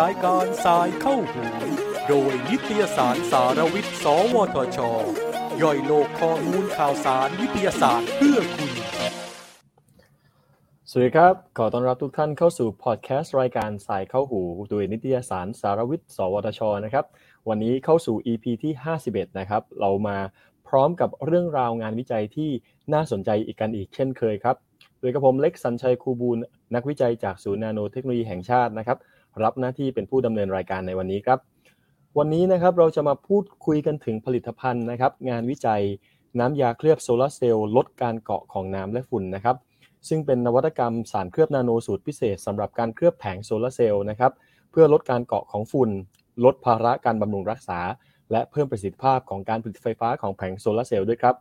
รายการสายเข้าหูโดยนิตยสารสารวิทย์ สวทช ย่อยโลกข้อมูลข่าวสารวิทยาศาสตร์เพื่อคุณ สวัสดีครับ ขอต้อนรับทุกท่านเข้าสู่พอดแคสต์รายการสายเข้าหู โดยนิตยสารสารวิทย์ สวทช นะครับ วันนี้เข้าสู่ EP ที่ 51 นะครับ เรามาพร้อมกับเรื่องราวงานวิจัยที่น่าสนใจอีกกันอีกเช่นเคยครับ โดยกระผมเล็กสัญชัยคูบูลนักวิจัยจากศูนย์นาโนเทคโนโลยีแห่งชาตินะครับ รับหน้าที่เป็นผู้ดำเนินรายการในวันนี้ครับ วันนี้นะครับเราจะมาพูดคุยกันถึงผลิตภัณฑ์นะครับ งานวิจัยน้ำยาเคลือบโซลาร์เซลล์ลดการเกาะของน้ำและฝุ่นนะครับ ซึ่งเป็นนวัตกรรมสารเคลือบนาโนสูตรพิเศษสำหรับการเคลือบแผงโซลาร์เซลล์นะครับเพื่อลดการเกาะของฝุ่น ลดภาระการบำรุงรักษา และเพิ่มประสิทธิภาพของการผลิตไฟฟ้าของแผงโซลาร์เซลล์ด้วยครับ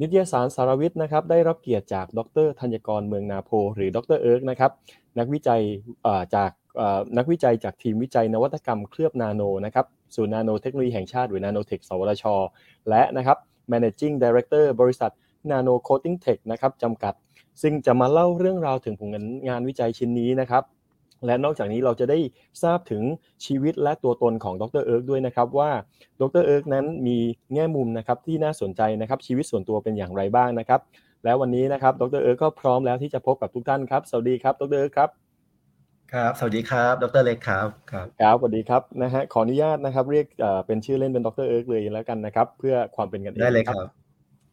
นิตยสารสารวิทย์นะครับได้รับเกียรติจากดรธัญกรเมืองนาโพหรือดรเอิร์กนะครับนักวิจัยจากนักวิจัยจากทีมวิจัยนวัตกรรมเคลือบนาโนนะครับศูนย์นาโนเทคโนโลยีแห่งชาติหรือนาโนเทคสวทช และนะครับ managing director บริษัท Nano Coating Tech นะครับจำกัด ซึ่งจะมาเล่าเรื่องราวถึงผลงานวิจัยชิ้นนี้นะครับ และนอกจากนี้เราจะได้ทราบถึงชีวิตและตัวตนของดรเอิร์กด้วยนะครับว่าดรเอิร์กนั้นมีแง่มุมนะครับที่น่าสนใจนะครับชีวิตส่วนตัวเป็นอย่างไรบ้างนะครับ และวันนี้นะครับดรเอิร์กก็พร้อมแล้วที่จะพบกับทุกท่านครับสวัสดีครับดรเอิร์กครับครับสวัสดีครับดรเล็กครับครับครับสวัสดีครับนะฮะขออนุญาตนะครับเรียกเป็นชื่อเล่นเป็นดรเอิร์กเลยแล้วกันนะครับ เพื่อความเป็นกันเองได้เลยครับ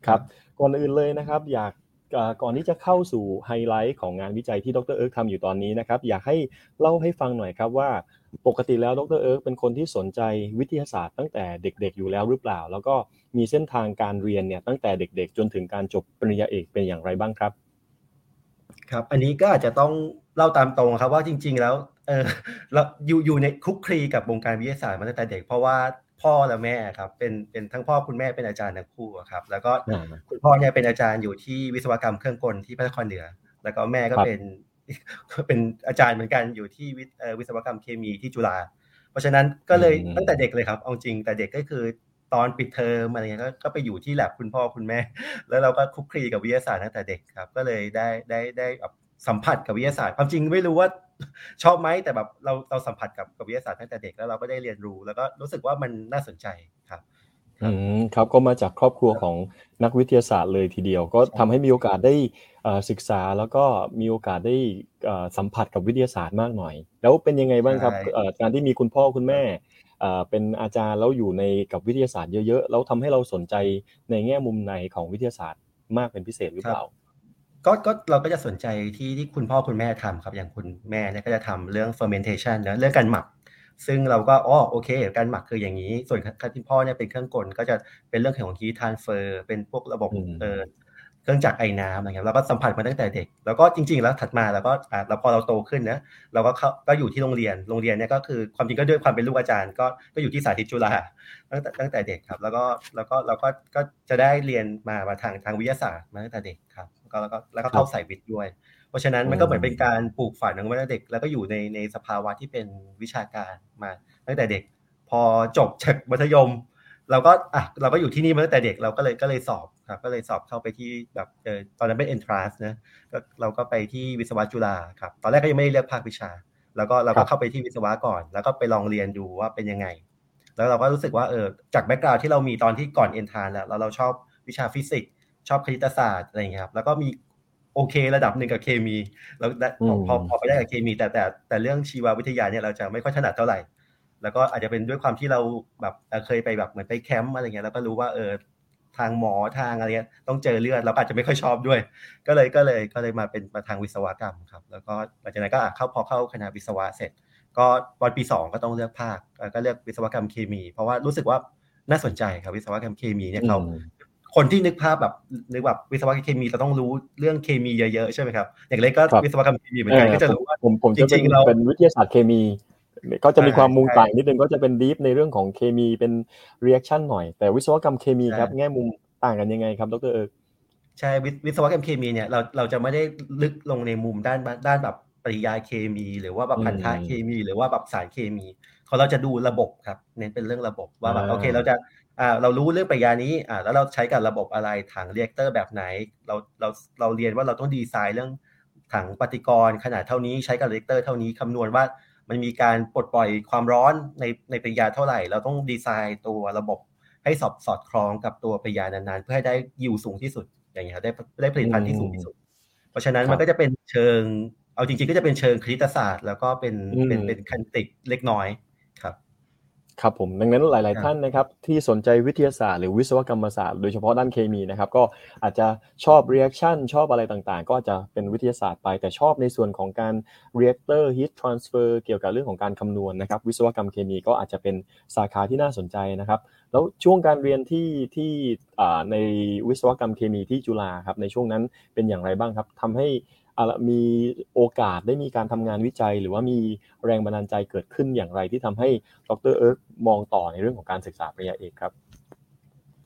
ครับก่อนอื่นเลยนะครับ อยาก ก่อนที่จะเข้าสู่ไฮไลท์ของงานวิจัยที่ดรเอิร์กทำอยู่ตอนนี้นะครับอยากให้เล่าให้ฟังหน่อยครับว่าปกติแล้วดรเอิร์กเป็นคนที่สนใจวิทยาศาสตร์ตั้งแต่เด็กๆอยู่แล้วหรือเปล่า แล้วก็มีเส้นทางการเรียนเนี่ยตั้งแต่เด็กๆ จนถึงการจบปริญญาเอกเป็นอย่างไรบ้างครับ ครับ อันนี้ก็อาจจะต้องเล่าตามตรงครับว่าจริง ๆ แล้วเออเราอยู่อยู่ในคุกคลีกับวงการวิทยาศาสตร์มาตั้งแต่เด็กเพราะว่า พ่อและแม่ครับเป็นเป็นทั้งพ่อคุณแม่เป็นอาจารย์ทั้งคู่ครับ แล้วก็คุณพ่อเนี่ยเป็นอาจารย์อยู่ที่วิศวกรรมเครื่องกลที่พระนครเหนือ แล้วก็แม่ก็เป็นเป็นอาจารย์เหมือนกันอยู่ที่วิศวกรรมเคมีที่จุฬาเพราะฉะนั้นก็เลยตั้งแต่เด็กเลยครับเอาจริงแต่เด็กก็คือตอนปิดเทอมอะไรเงี้ยก็ไปอยู่ที่แลบคุณพ่อคุณแม่ แล้วเราก็คุกคีกับวิทยาศาสตร์ตั้งแต่เด็กครับ ก็เลยได้ได้ได้สัมผัสกับวิทยาศาสตร์ความจริงไม่รู้ว่า ชอบไหมแต่แบบเราเราสัมผัสกับกับวิทยาศาสตร์ตั้งแต่เด็กแล้วเราก็ได้เรียนรู้ แล้วก็รู้สึกว่ามันน่าสนใจครับอืมครับก็มาจากครอบครัวของนักวิทยาศาสตร์เลยทีเดียว ก็ทำให้มีโอกาสได้ศึกษาแล้วก็มีโอกาสได้สัมผัสกับวิทยาศาสตร์มากหน่อย แล้วเป็นยังไงบ้างครับการที่มีคุณพ่อคุณแม่เป็นอาจารย์แล้วอยู่ในกับวิทยาศาสตร์เยอะๆแล้วทำให้เราสนใจในแง่มุมไหนของวิทยาศาสตร์มากเป็นพิเศษหรือเปล่า ก็ก็เราก็จะสนใจที่ที่คุณพ่อคุณแม่ทำครับ อย่างคุณแม่เนี่ยก็จะทำเรื่อง fermentation นะเรื่องการหมัก ซึ่งเราก็อ๋อโอเค การหมักคืออย่างนี้ ส่วนคุณพ่อเนี่ยเป็นเครื่องกลก็จะเป็นเรื่องของ heat transfer เป็นพวกระบบเออ เครื่องจักรไอ้น้ำอะไรเงี้ยเราก็สัมผัสมาตั้งแต่เด็ก แล้วก็จริง ๆ แล้วถัดมาเราก็อ่าเราพอเราโตขึ้นนะเราก็เข้าก็อยู่ที่โรงเรียนโรงเรียนเนี่ยก็คือความจริงก็ด้วยความเป็นลูกอาจารย์ ก็ก็อยู่ที่สาธิตจุฬาตั้งแต่ตั้งแต่เด็กครับ แล้วก็แล้วก็เราก็ก็จะได้เรียนมามาทางทางวิทยาศาสตร์มาตั้งแต่เด็กครับก็แล้วก็แล้วก็เข้าสายวิทย์ด้วย เพราะฉะนั้นมันก็เหมือนเป็นการปลูกฝังตั้งแต่เด็ก แล้วก็อยู่ในในสภาวะที่เป็นวิชาการมาตั้งแต่เด็ก พอจบจากมัธยม เราก็อะเราก็อยู่ที่นี่มาตั้งแต่เด็กเราก็เลยก็เลยสอบ ครับก็เลยสอบเข้าไปที่แบบเออตอนนั้นเป็น entrance นะก็เราก็ไปที่วิศวะจุฬาครับตอนแรกก็ยังไม่ได้เลือกภาควิชา แล้วก็เราก็เข้าไปที่วิศวะก่อน แล้วก็ไปลองเรียนดูว่าเป็นยังไง แล้วเราก็รู้สึกว่าเออจากแบ็กกราวที่เรามีตอนที่ก่อนเอนทานแล้วเราเราชอบวิชาฟิสิกส์ชอบคณิตศาสตร์อะไรอย่างเงี้ยครับแล้วก็มีโอเคระดับหนึ่งกับเคมี แล้วพอพอไปได้กับเคมี แต่แต่แต่เรื่องชีววิทยาเนี่ยเราจะไม่ค่อยถนัดเท่าไหร่แล้วก็อาจจะเป็นด้วยความที่เราแบบเคยไปแบบเหมือนไปแคมป์อะไรเงี้ยแล้วก็รู้ว่าเออ ทางหมอทางอะไรเงี้ยต้องเจอเลือดเราอาจจะไม่ค่อยชอบด้วย ก็เลยก็เลยก็เลยมาเป็นมาทางวิศวกรรมครับ แล้วก็หลังจากนั้นก็เข้าพอเข้าคณะวิศวะเสร็จ ก็วันปี 2 ก็ต้องเลือกภาคก็เลือกวิศวกรรมเคมี เพราะว่ารู้สึกว่าน่าสนใจครับวิศวกรรมเคมีเนี่ยเขาคนที่นึกภาพแบบนึกแบบวิศวกรรมเคมีเราต้องรู้เรื่องเคมีเยอะๆใช่ไหมครับอย่างเล็กก็วิศวกรรมเคมีเหมือนกันก็จะรู้ว่าผมผมจริงๆเราเป็นวิทยาศาสตร์เคมี ก็จะมีแง่มุมต่างนิดนึงก็จะเป็น deep ในเรื่องของเคมีเป็น reaction หน่อย แต่วิศวกรรมเคมีครับแง่มุมต่างกันยังไงครับดรเอิร์กใช่วิศวกรรมเคมีเนี่ยเราเราจะไม่ได้ลึกลงในมุมด้านด้านแบบปฏิกิริยาเคมี หรือว่าแบบพันธะเคมี หรือว่าแบบสารเคมีเขาเราจะดูระบบครับเน้นเป็นเรื่องระบบว่าแบบโอเคเราจะอ่าเรารู้เรื่องปฏิกิริยานี้อ่าแล้วเราใช้กับระบบอะไรถัง reactor แบบไหน เราเราเราเรียนว่าเราต้องดีไซน์เรื่องถังปฏิกรณ์ขนาดเท่านี้ใช้กับ reactor เท่านี้คำนวณว่า มันมีการปลดปล่อยความร้อนในในปฏิกิริยาเท่าไหร่ เราต้องดีไซน์ตัวระบบให้สอดสอดคล้องกับตัวปฏิกิริยานั้นๆ เพื่อให้ได้ยิวสูงที่สุดอย่างเงี้ยได้ได้ผลิตภัณฑ์ที่สูงที่สุด เพราะฉะนั้นมันก็จะเป็นเชิง เอาจริงๆก็จะเป็นเชิงคณิตศาสตร์ แล้วก็เป็นเป็นเป็นคันติกเล็กน้อย ครับครับผมดังนั้นหลาย ๆ ท่านนะครับที่สนใจวิทยาศาสตร์หรือวิศวกรรมศาสตร์โดยเฉพาะด้านเคมีนะครับก็อาจจะชอบ reaction ชอบอะไรต่างๆ ก็จะเป็นวิทยาศาสตร์ไป แต่ชอบในส่วนของการ reactor heat transfer เกี่ยวกับเรื่องของการคำนวณนะครับวิศวกรรมเคมีก็อาจจะเป็นสาขาที่น่าสนใจนะครับแล้วช่วงการเรียนที่ที่ในวิศวกรรมเคมีที่จุฬาครับในช่วงนั้นเป็นอย่างไรบ้างครับทำให้ มีโอกาสได้มีการทำงานวิจัย หรือว่ามีแรงบันดาลใจเกิดขึ้นอย่างไรที่ทำให้ดรเอิร์กมองต่อในเรื่องของการศึกษาปริญญาเอกครับ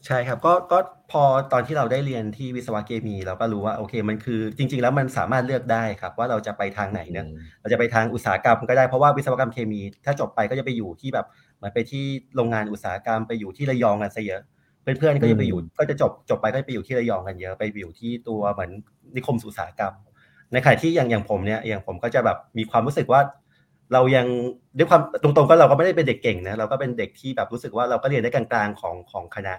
ใช่ครับก็ก็พอตอนที่เราได้เรียนที่วิศวะเคมี เราก็รู้ว่าโอเคมันคือจริง ๆ แล้วมันสามารถเลือกได้ครับ ว่าเราจะไปทางไหนเนี่ยเราจะไปทางอุตสาหกรรมก็ได้เพราะว่าวิศวกรรมเคมี ถ้าจบไปก็จะไปอยู่ที่แบบเหมือนไปที่โรงงานอุตสาหกรรมไปอยู่ที่ระยองกันซะเยอะ เพื่อนๆก็จะไปอยู่ก็จะจบจบไปก็ไปอยู่ที่ระยองกันเยอะ ไปอยู่ที่ตัวเหมือนนิคมอุตสาหกรรม ในขณะที่อย่างอย่างผมเนี่ยอย่างผมก็จะแบบมีความรู้สึกว่า เรายังด้วยความตรงๆก็เราก็ไม่ได้เป็นเด็กเก่งนะเราก็เป็นเด็กที่แบบรู้สึกว่าเราก็เรียนได้กลางๆของของคณะ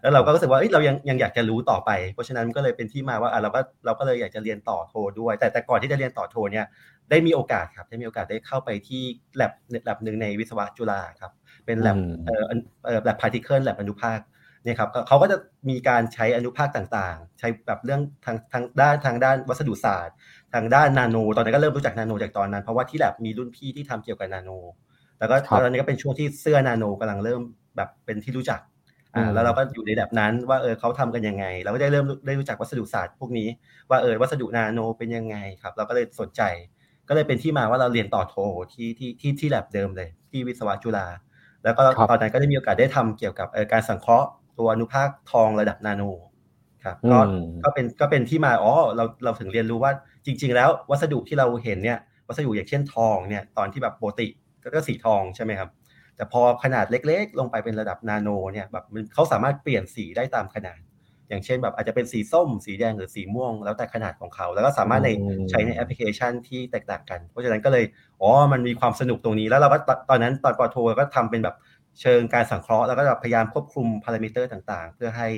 แล้วเราก็รู้สึกว่าเรายังยังอยากจะรู้ต่อไป เพราะฉะนั้นก็เลยเป็นที่มาว่าเราก็เราก็เลยอยากจะเรียนต่อโทด้วย แต่แต่ก่อนที่จะเรียนต่อโทเนี่ยได้มีโอกาสครับได้มีโอกาสได้เข้าไปที่แลบแลบหนึ่งในวิศวะจุฬาครับ เป็นแลบเอ่อแลบพาร์ติเคิลแลบอนุภาค เนี่ยครับเขาก็จะมีการใช้อนุภาคต่างๆ ใช้แบบเรื่องทางทางด้านทางด้านวัสดุศาสตร์ ทางด้านนาโน ตอนนั้นก็เริ่มรู้จักนาโนจากตอนนั้น เพราะว่าที่แลบมีรุ่นพี่ที่ทำเกี่ยวกับนาโน แล้วก็ตอนนี้ก็เป็นช่วงที่เสื้อนาโนกำลังเริ่มแบบเป็นที่รู้จักอ่าแล้วเราก็อยู่ในแบบนั้นว่าเออเขาทำกันยังไง เราก็ได้เริ่มได้รู้จักวัสดุศาสตร์พวกนี้ ว่าเออวัสดุนาโนเป็นยังไงครับ เราก็เลยสนใจ ก็เลยเป็นที่มาว่าเราเรียนต่อโทที่ที่ที่ที่แลบเดิมเลย ที่วิศวะจุฬาแล้วก็ตอนนั้นก็ได้มีโอกาสได้ทำเกี่ยวกับการสังเคราะห์ ตัวอนุภาคทองระดับนาโนครับก็ก็เป็นก็เป็นที่มาอ๋อเราเราถึงเรียนรู้ว่าจริง ๆ แล้ววัสดุที่เราเห็นเนี่ยวัสดุอย่างเช่นทองเนี่ยตอนที่แบบปกติก็สีทองใช่ไหมครับแต่พอขนาดเล็ก ๆ ลงไปเป็นระดับนาโนเนี่ยแบบเขาสามารถเปลี่ยนสีได้ตามขนาด อย่างเช่นแบบอาจจะเป็นสีส้ม สีแดงหรือสีม่วง แล้วแต่ขนาดของเขา แล้วก็สามารถในใช้ในแอปพลิเคชันที่แตกต่างกัน เพราะฉะนั้นก็เลยอ๋อมันมีความสนุกตรงนี้แล้วเราก็ตอนนั้นตอนปอโทก็ทำเป็นแบบ เชิงการสังเคราะห์แล้วก็พยายามควบคุมพารามิเตอร์ต่างๆ เพื่อให้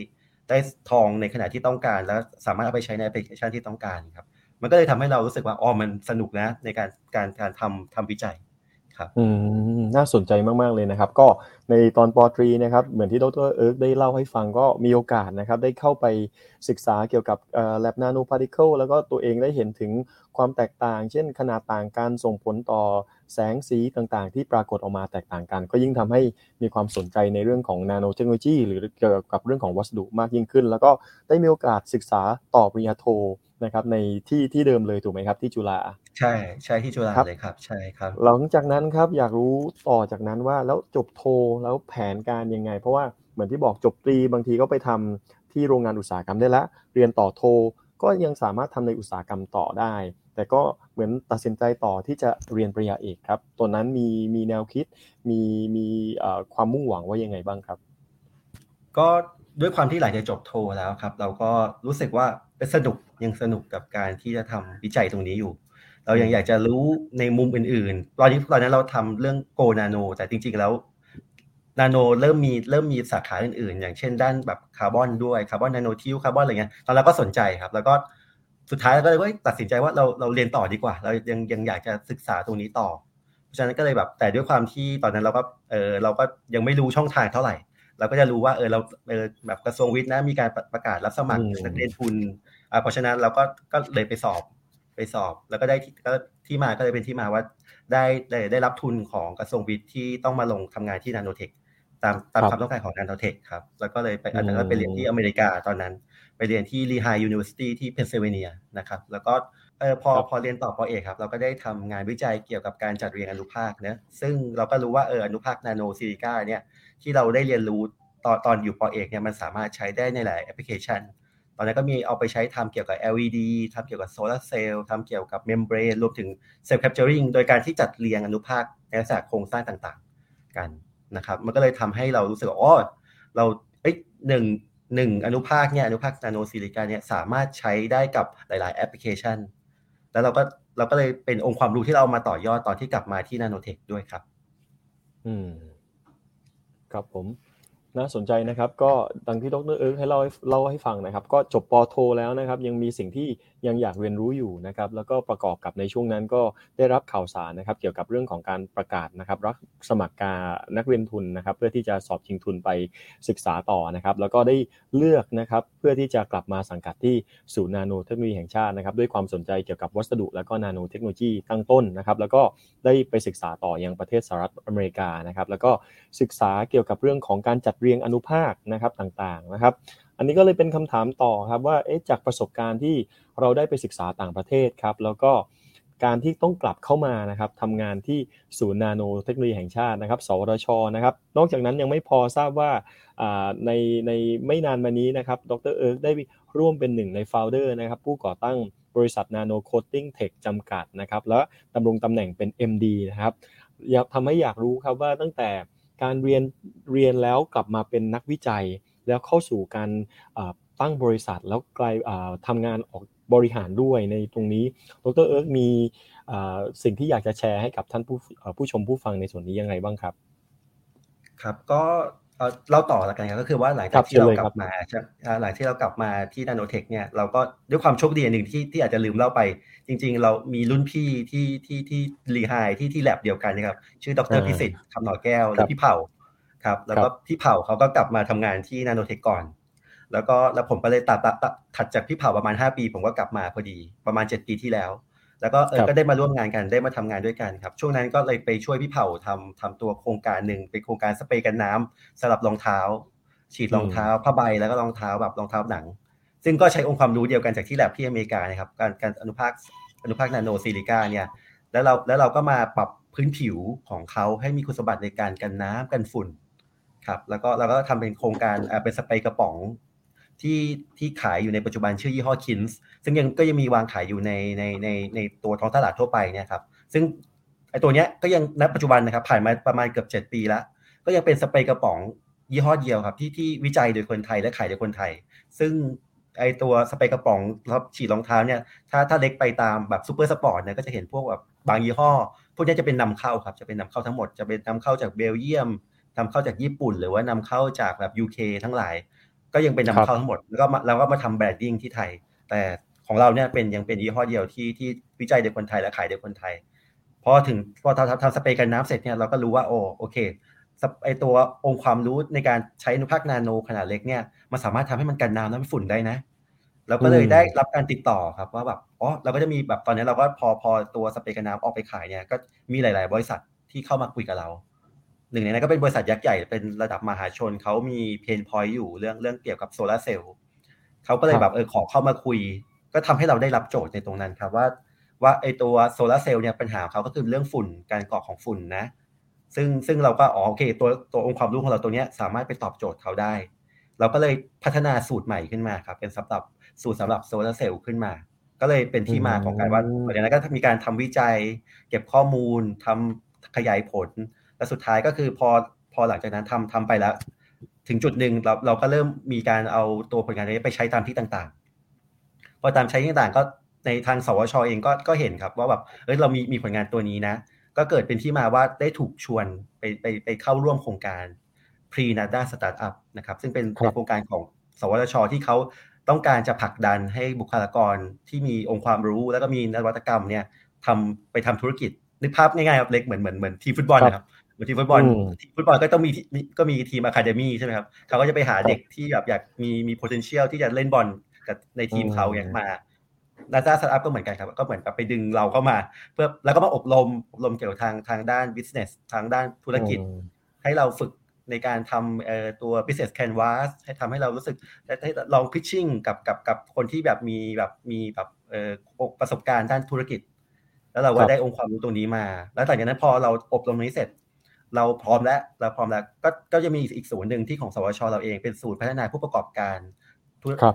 ได้ของในขนาดที่ต้องการ แล้วสามารถเอาไปใช้ในแอปพลิเคชันที่ต้องการครับ มันก็เลยทำให้เรารู้สึกว่าอ๋อมันสนุกนะในการการการทำทำวิจัยครับอืมน่าสนใจมากๆเลยนะครับ ก็ในตอนปอตรีนะครับเหมือนที่ดรเอิร์กได้เล่าให้ฟังก็มีโอกาสนะครับ ได้เข้าไปศึกษาเกี่ยวกับเอ่อ lab nano particle แล้วก็ตัวเองได้เห็นถึงความแตกต่าง เช่นขนาดต่างกันส่งผลต่อ แสงสีต่างๆ ที่ปรากฏออกมาแตกต่างกัน ก็ยิ่งทำให้มีความสนใจในเรื่องของนาโนเทคโนโลยี หรือเกี่ยวกับเรื่องของวัสดุมากยิ่งขึ้น แล้วก็ได้มีโอกาสศึกษาต่อปริญญาโทนะครับในที่ที่เดิมเลยถูกไหมครับที่จุฬาใช่ใช่ที่จุฬาเลยครับใช่ครับหลังจากนั้นครับอยากรู้ต่อจากนั้นว่าแล้วจบโทแล้วแผนการยังไง เพราะว่าเหมือนที่บอกจบตรีบางทีก็ไปทำที่โรงงานอุตสาหกรรมได้แล้วเรียนต่อโทก็ยังสามารถทำในอุตสาหกรรมต่อได้ แต่ก็เหมือนตัดสินใจต่อที่จะเรียนปริญญาเอกครับตัวนั้นมีมีแนวคิดมีมีความมุ่งหวังว่ายังไงบ้างครับ ก็ด้วยความที่หลังจากจบโทแล้วครับ เราก็รู้สึกว่าเป็นสนุกยังสนุกกับการที่จะทำวิจัยตรงนี้อยู่ เรายังอยากจะรู้ในมุมอื่นๆ ตอนนี้ตอนนั้นเราทำเรื่องโกนาโน แต่จริง ๆ แล้วนาโนเริ่มมีเริ่มมีสาขาอื่นๆ อย่างเช่นด้านแบบคาร์บอนด้วยคาร์บอนนาโนทิวคาร์บอนอะไรเงี้ยตอนเราก็สนใจครับ แล้วก็ สุดท้ายเราก็เลยตัดสินใจว่าเราเราเรียนต่อดีกว่า เรายังยังอยากจะศึกษาตรงนี้ต่อ เพราะฉะนั้นก็เลยแบบแต่ด้วยความที่ตอนนั้นเราก็เออเราก็ยังไม่รู้ช่องทางเท่าไหร่ เราก็จะรู้ว่าเออเราเออแบบกระทรวงวิทย์นะมีการประกาศรับสมัครนักเรียนทุนอ่าเพราะฉะนั้นเราก็ก็เลยไปสอบไปสอบ แล้วก็ได้ก็ที่มาก็เลยเป็นที่มาว่าได้ได้ได้รับทุนของกระทรวงวิทย์ที่ต้องมาลงทำงานที่นาโนเทค ตามตามความต้องการของนาโนเทคครับ แล้วก็เลยไปอาจจะไปเรียนที่อเมริกาตอนนั้น ไปเรียนที่ Lehigh University ที่เพนซิลเวเนียะครับแล้วก็เออพอพอเรียนต่อปอเอกครับ เราก็ได้ทำงานวิจัยเกี่ยวกับการจัดเรียงอนุภาคเนะซึ่งเราก็รู้ว่าเอออนุภาคนาโนซิลิก้าเนี่ยที่เราได้เรียนรู้ตอนตอนอยู่ปอเอกเนี่ยมันสามารถใช้ได้ในหลายแอปพลิเคชัน ตอนนั้นก็มีเอาไปใช้ทำเกี่ยวกับ LED ทำเกี่ยวกับโซลาร์เซลล์ทำเกี่ยวกับ membrane รวมถึง cell capturing โดยการที่จัดเรียงอนุภาคในลักษณะโครงสร้างต่างๆ กัน นะครับ มันก็เลยทำให้เรารู้สึกว่าอ๋อเราเอ้ยหนึ่งหนึ่งอนุภาคเนี่ยอนุภาคนาโนซิลิกาเนี่ยสามารถใช้ได้กับหลาย ๆ แอปพลิเคชัน แล้วเราก็เราก็เลยเป็นองค์ความรู้ที่เรามาต่อยอดตอนที่กลับมาที่นาโนเทคด้วยครับ อืม ครับผมน่าสนใจนะครับ ก็ดังที่ดรเอิร์กให้เล่าให้เล่าให้ฟังนะครับ ก็จบปโทแล้วนะครับ ยังมีสิ่งที่ ยังอยากเรียนรู้อยู่นะครับแล้วก็ประกอบกับในช่วงนั้นก็ได้รับข่าวสารนะครับเกี่ยวกับเรื่องของการประกาศนะครับรับสมัครการนักเรียนทุนนะครับเพื่อที่จะสอบชิงทุนไปศึกษาต่อนะครับแล้วก็ได้เลือกนะครับเพื่อที่จะกลับมาสังกัดที่ศูนย์นาโนเทคโนโลยีแห่งชาตินะครับด้วยความสนใจเกี่ยวกับวัสดุ และก็นาโนเทคโนโลยีตั้งต้นนะครับแล้วก็ได้ไปศึกษาต่อยังประเทศสหรัฐอเมริกานะครับแล้วก็ศึกษาเกี่ยวกับเรื่องของการจัดเรียงอนุภาคนะครับต่างๆนะครับ อันนี้ก็เลยเป็นคำถามต่อครับว่าจากประสบการณ์ที่เราได้ไปศึกษาต่างประเทศครับ แล้วก็การที่ต้องกลับเข้ามานะครับทำงานที่ศูนย์นาโนเทคโนโลยีแห่งชาตินะครับ สวทชนะครับ นอกจากนั้นยังไม่พอทราบว่าในในไม่นานมานี้นะครับ ดรเอิร์กได้ร่วมเป็นหนึ่งใน founder นะครับ ผู้ก่อตั้งบริษัท Nano Coating Tech จำกัดนะครับ และดำรงตำแหน่งเป็น MD นะครับอยากทำให้อยากรู้ครับว่าตั้งแต่การเรียนเรียนแล้วกลับมาเป็นนักวิจัย แล้วเข้าสู่การตั้งบริษัทแล้วกลายทำงานออกบริหารด้วยในตรงนี้ ดรเอิร์กมีสิ่งที่อยากจะแชร์ให้กับท่านผู้ผู้ชมผู้ฟังในส่วนนี้ยังไงบ้างครับ ครับก็เล่าต่อแล้วกันครับก็คือว่าหลังจากที่เรากลับมาหลังที่เรากลับมาที่นาโนเทคเนี่ยเราก็ด้วยความโชคดีหนึ่งที่ที่อาจจะลืมเล่าไป จริง ๆ เรามีรุ่นพี่ที่ที่ที่ Lehigh ที่ที่แล็บเดียวกันนะครับชื่อดรพิสิทธิ์คำหน่อแก้วและพี่เผ่า ครับแล้วก็พี่เผ่าเขาก็กลับมาทำงานที่นาโนเทคก่อน แล้วก็แล้วผมก็เลยตัดตัดถัดจากพี่เผ่าประมาณ 5 ปี ผมก็กลับมาพอดีประมาณ 7 ปีที่แล้ว แล้วก็เออก็ได้มาร่วมงานกันได้มาทำงานด้วยกันครับ ช่วงนั้นก็เลยไปช่วยพี่เผาทำทำตัวโครงการหนึ่งเป็นโครงการสเปรย์กันน้ำสำหรับรองเท้า ฉีดรองเท้าผ้าใบแล้วก็รองเท้าแบบรองเท้าหนัง ซึ่งก็ใช้องค์ความรู้เดียวกันจากที่แลบที่อเมริกานะครับการการอนุภาคอนุภาคนาโนซิลิก้าเนี่ยแล้วเราแล้วเราก็มาปรับพื้นผิวของเขาให้มีคุณสมบัติในการกันน้ำกันฝุ่น ครับแล้วก็เราก็ทำเป็นโครงการเป็นสเปรย์กระป๋องที่ที่ขายอยู่ในปัจจุบันชื่อยี่ห้อคินส์ซึ่งยังก็ยังมีวางขายอยู่ในในในในตัวท้องตลาดทั่วไปเนี่ยครับซึ่งไอตัวเนี้ยก็ยังณปัจจุบันนะครับผ่านมาประมาณเกือบ 7 ปีแล้ว ก็ยังเป็นสเปรย์กระป๋องยี่ห้อเดียวครับที่ที่วิจัยโดยคนไทยและขายโดยคนไทย ซึ่งไอตัวสเปรย์กระป๋องสำหรับฉีดรองเท้าเนี่ยถ้าถ้าเล็กไปตามแบบ Supersports เนี่ยก็จะเห็นพวกแบบบางยี่ห้อ พวกนี้จะเป็นนำเข้าครับจะเป็นนำเข้าทั้งหมดจะเป็นนำเข้าจากเบลเยียม นำเข้าจากญี่ปุ่น หรือว่านำเข้าจากแบบยูเคทั้งหลาย ก็ยังเป็นนำเข้าทั้งหมด แล้วก็เราก็มาทำแบรนดิ้งที่ไทย แต่ของเราเนี่ยเป็นยังเป็นยี่ห้อเดียวที่ที่วิจัยโดยคนไทยและขายโดยคนไทยพอถึงพอทำทำสเปรย์กันน้ำเสร็จเนี่ยเราก็รู้ว่าโอ้โอเคไอตัวองค์ความรู้ในการใช้อนุภาคนาโนขนาดเล็กเนี่ยมันสามารถทำให้มันกันน้ำและฝุ่นได้นะเราก็เลยได้รับการติดต่อครับว่าแบบอ๋อเราก็จะมีแบบตอนนี้เราก็พอพอตัวสเปรย์กันน้ำออกไปขายเนี่ยก็มีหลาย ๆ บริษัทที่เข้ามาคุยกับเรา หนึ่งในนั้นก็เป็นบริษัทยักษ์ใหญ่เป็นระดับมหาชนเขามี pain point อยู่เรื่องเรื่องเกี่ยวกับโซลาเซลล์เขาก็เลยแบบเออขอเข้ามาคุย ก็ทำให้เราได้รับโจทย์ในตรงนั้นครับว่า ว่าไอตัวโซลาเซลล์เนี่ยปัญหาเขาก็คือเรื่องฝุ่นการเกาะของฝุ่นนะ ซึ่งซึ่งเราก็อ๋อโอเค ตัวตัวองค์ความรู้ของเราตัวเนี้ยสามารถไปตอบโจทย์เขาได้ เราก็เลยพัฒนาสูตรใหม่ขึ้นมาครับ เป็นสำหรับสูตรสำหรับโซลาเซลล์ขึ้นมา ก็เลยเป็นที่มาของการว่าหลังจากนั้นก็มีการทำวิจัย เก็บข้อมูลทำขยายผล และสุดท้ายก็คือพอพอหลังจากนั้นทำทำไปแล้ว ถึงจุดหนึ่งเราเราก็เริ่มมีการเอาตัวผลงานนี้ไปใช้ตามที่ต่างๆ พอตามใช้ต่างๆ ก็ในทางสวชเองก็ก็เห็นครับ ว่าแบบเอ้ยเรามีมีผลงานตัวนี้นะ ก็เกิดเป็นที่มาว่าได้ถูกชวนไปไปไปเข้าร่วมโครงการ Pre NSTDA Startup นะครับ ซึ่งเป็นโครงการของสวทชที่เขาต้องการจะผลักดันให้บุคลากรที่มีองค์ความรู้ แล้วก็มีนวัตกรรมเนี่ยทำไปทำธุรกิจนึกภาพง่ายๆครับเล็กเหมือนเหมือนเหมือนทีมฟุตบอลนะครับเห มือนทีมฟุตบอลทีมฟุตบอลก็ต้องมีก็มีทีม academy ใช่ไหมครับเขาก็จะไปหาเด็กที่แบบอยากมีมี potential ที่จะเล่นบอลกับในทีมเขาอย่าง NSTDA Startup ก็เหมือนกันครับ ก็เหมือนกับไปดึงเราเข้ามา เพื่อแล้วก็มาอบรมอบรมเกี่ยวกับทางทางด้าน business ทางด้านธุรกิจ ให้เราฝึกในการทำตัว business canvas ให้ทำให้เรารู้สึกให้ลอง pitching กับกับกับคนที่แบบมีแบบมีแบบประสบการณ์ด้านธุรกิจ แล้วเราก็ได้องค์ความรู้ตรงนี้มา แล้วหลังจากนั้นพอเราอบรมนี้เสร็จ เราพร้อมแล้วเราพร้อมแล้วก็ก็จะมีอีกศูนย์หนึ่งที่ของสวชเราเองเป็นศูนย์พัฒนาผู้ประกอบการ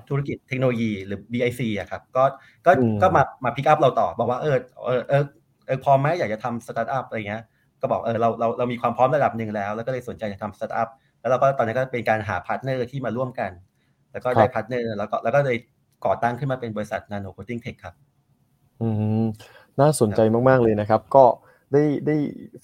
ธุรกิจเทคโนโลยีหรือ BIC อะครับ ก็ก็ก็มามาพิกอัพเราต่อ บอกว่าเออเออเออเออพร้อมไหมอยากจะทำสตาร์ทอัพอะไรเงี้ยก็บอกเออเราเราเรามีความพร้อมระดับหนึ่งแล้ว แล้วก็เลยสนใจจะทำสตาร์ทอัพแล้วเราก็ตอนนี้ก็เป็นการหา partner ที่มาร่วมกัน แล้วก็ได้ partner แล้วก็แล้วก็เลยก่อตั้งขึ้นมาเป็นบริษัท Nano Coating Tech ครับ อืมน่าสนใจมาก ๆ เลยนะครับ ก็ ได้ได้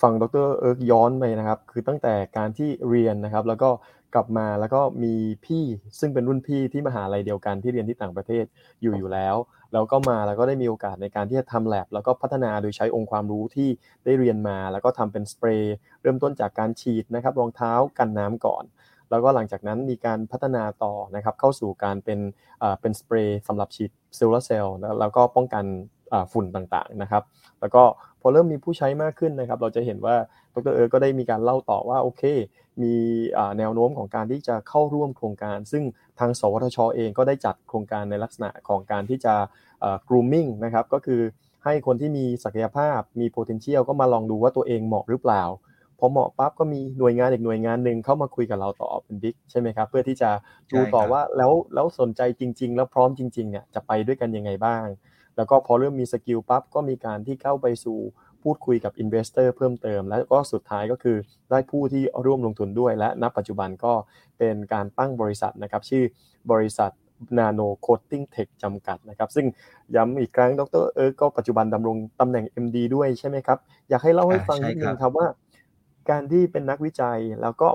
ฟังดรเอิร์กย้อนไปนะครับ คือตั้งแต่การที่เรียนนะครับ แล้วก็กลับมาแล้วก็มีพี่ซึ่งเป็นรุ่นพี่ที่มหาลัยเดียวกันที่เรียนที่ต่างประเทศอยู่อยู่แล้ว แล้วก็มาแล้วก็ได้มีโอกาสในการที่จะทำแลบแล้วก็พัฒนาโดยใช้องค์ความรู้ที่ได้เรียนมา แล้วก็ทำเป็นสเปรย์เริ่มต้นจากการฉีดนะครับรองเท้ากันน้ำก่อน แล้วก็หลังจากนั้นมีการพัฒนาต่อนะครับเข้าสู่การเป็นเป็นสเปรย์สำหรับฉีดโซลาเซลล์แล้วก็ป้องกัน ฝุ่นต่างๆนะครับ แล้วก็พอเริ่มมีผู้ใช้มากขึ้นนะครับ เราจะเห็นว่าดรเอิร์กก็ได้มีการเล่าต่อว่าโอเค มีแนวโน้มของการที่จะเข้าร่วมโครงการ ซึ่งทาง สวทชเองก็ได้จัดโครงการในลักษณะของการที่จะ grooming นะครับ ก็คือให้คนที่มีศักยภาพมี potential ก็มาลองดูว่าตัวเองเหมาะหรือเปล่าพอเหมาะปั๊บก็มีหน่วยงานอีกหน่วยงานหนึ่งเข้ามาคุยกับเราต่อเป็นบิ๊กใช่ไหมครับ เพื่อที่จะดูต่อว่าแล้วแล้วสนใจจริง ๆ แล้วพร้อมจริงๆเนี่ยจะไปด้วยกันยังไงบ้าง แล้วก็พอเริ่มมี skill ปั๊บก็มีการที่เข้าไปสู่พูดคุยกับ investor เพิ่มเติม แล้วก็สุดท้ายก็คือได้ผู้ที่ร่วมลงทุนด้วย และณปัจจุบันก็เป็นการตั้งบริษัทนะครับ ชื่อบริษัท Nano Coating Tech จำกัดนะครับ ซึ่งย้ำอีกครั้งดรเอิร์กก็ปัจจุบันดำรงตำแหน่ง MD ด้วยใช่ไหมครับ อยากให้เล่าให้ฟังนิดนึงครับว่า การที่เป็นนักวิจัยแล้วก็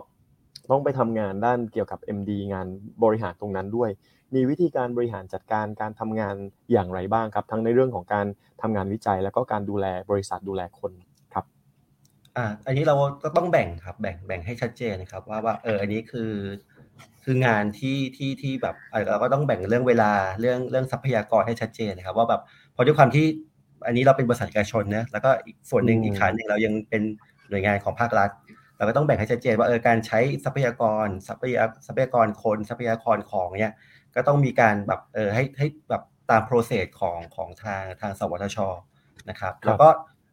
ต้องไปทำงานด้านเกี่ยวกับ MD งานบริหารตรงนั้นด้วยมีวิธีการบริหารจัดการการทำงานอย่างไรบ้างครับ ทั้งในเรื่องของการทำงานวิจัย แล้วก็การดูแลบริษัทดูแลคนครับอ่าอันนี้เราก็ต้องแบ่งครับแบ่งแบ่งให้ชัดเจนนะครับ ว่าว่าเอออันนี้คือคืองานที่ที่ที่แบบเราก็ต้องแบ่งเรื่องเวลาเรื่องเรื่องทรัพยากรให้ชัดเจนนะครับ ว่าแบบพอด้วยความที่อันนี้เราเป็นบริษัทเอกชนนะแล้วก็อีกส่วนหนึ่งอีกขาหนึ่งเรายังเป็นหน่วยงานของภาครัฐ เราก็ต้องแบ่งให้ชัดเจนว่าเออการใช้ทรัพยากรทรัพยาทรัพยากรคนทรัพยากรของเนี่ย ก็ต้องมีการแบบเออให้ให้แบบตามโปรเซสของของทางทางสวทชนะครับ แล้วก็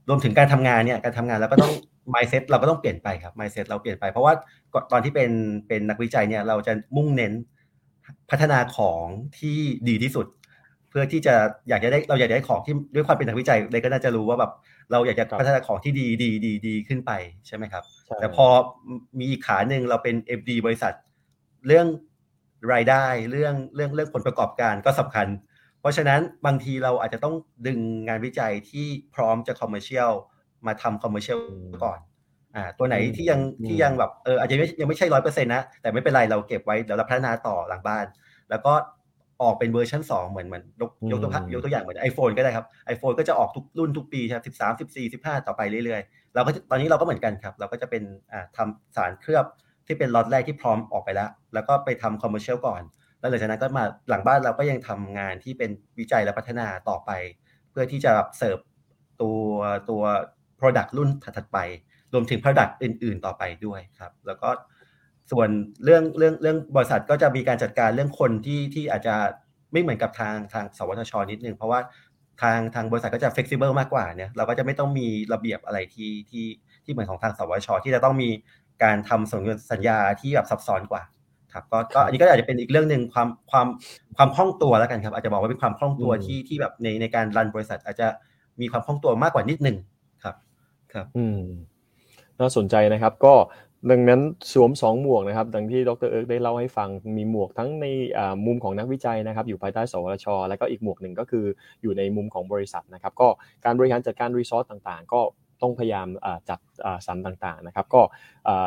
รวมถึงการทำงานเนี่ยการทำงานเราก็ต้อง mindset เราก็ต้องเปลี่ยนไปครับ mindset เราเปลี่ยนไป เพราะว่าตอนที่เป็นเป็นนักวิจัยเนี่ยเราจะมุ่งเน้นพัฒนาของที่ดีที่สุด เพื่อที่จะอยากจะได้เราอยากได้ของที่ด้วยความเป็นนักวิจัยเลยก็น่าจะรู้ว่าแบบเราอยากจะพัฒนาของที่ดีดีดีดีขึ้นไปใช่ไหมครับ แต่พอมีอีกขาหนึ่งเราเป็น FD บริษัท เรื่อง รายได้เรื่องเรื่องเรื่องผลประกอบการก็สำคัญ เพราะฉะนั้นบางทีเราอาจจะต้องดึงงานวิจัยที่พร้อมจะ commercial มาทำ commercial ก่อนอ่าตัวไหนที่ยังที่ยังแบบเอออาจจะยังไม่ใช่ร้อยเปอร์เซ็นต์นะ แต่ไม่เป็นไรเราเก็บไว้เดี๋ยวเราพัฒนาต่อหลังบ้าน แล้วก็ออกเป็นเวอร์ชัน2 เหมือนเหมือนยกตัวยกตัวอย่างเหมือน iPhone ก็ได้ครับ iPhone ก็จะออกทุกรุ่นทุกปีใช่สิบสามสิบสี่สิบห้าต่อไปเรื่อยๆเราก็ตอนนี้เราก็เหมือนกันครับ เราก็จะเป็นอ่าทำสารเคลือบ ที่เป็นล็อตแรกที่พร้อมออกไปแล้ว แล้วก็ไปทำ commercial ก่อน แล้วหลังจากนั้นก็มาหลังบ้านเราก็ยังทำงานที่เป็นวิจัยและพัฒนาต่อไป เพื่อที่จะเสิร์ฟตัวตัว Product รุ่นถัดไป รวมถึง Product อื่น ๆ ต่อไปด้วยครับ แล้วก็ส่วนเรื่องเรื่องเรื่องบริษัทก็จะมีการจัดการเรื่องคนที่ที่อาจจะไม่เหมือนกับทางทางสวทชนิดนึง เพราะว่าทางทางบริษัทก็จะ flexible มากกว่าเนี่ยเราก็จะไม่ต้องมีระเบียบอะไรที่ที่ที่เหมือนของทางสวทชที่จะต้องมี การทำสัญญาที่แบบซับซ้อนกว่าครับก็ก็อันนี้ก็อาจจะเป็นอีกเรื่องหนึ่งความความความคล่องตัวแล้วกันครับ อาจจะบอกว่าเป็นความคล่องตัวที่ที่แบบในในการ run บริษัท อาจจะมีความคล่องตัวมากกว่านิดหนึ่งครับ ครับ อืมน่าสนใจนะครับ ก็ดังนั้นสวม 2 หมวกนะครับ ดังที่ดรเอิร์กได้เล่าให้ฟังมีหมวกทั้งในมุมของนักวิจัยนะครับ อยู่ภายใต้สวทชแล้วก็อีกหมวกหนึ่งก็คืออยู่ในมุมของบริษัทนะครับ ก็การบริหารจัดการ resource ต่างๆ ก็ ต้องพยายามจัดสรรต่างๆนะครับก็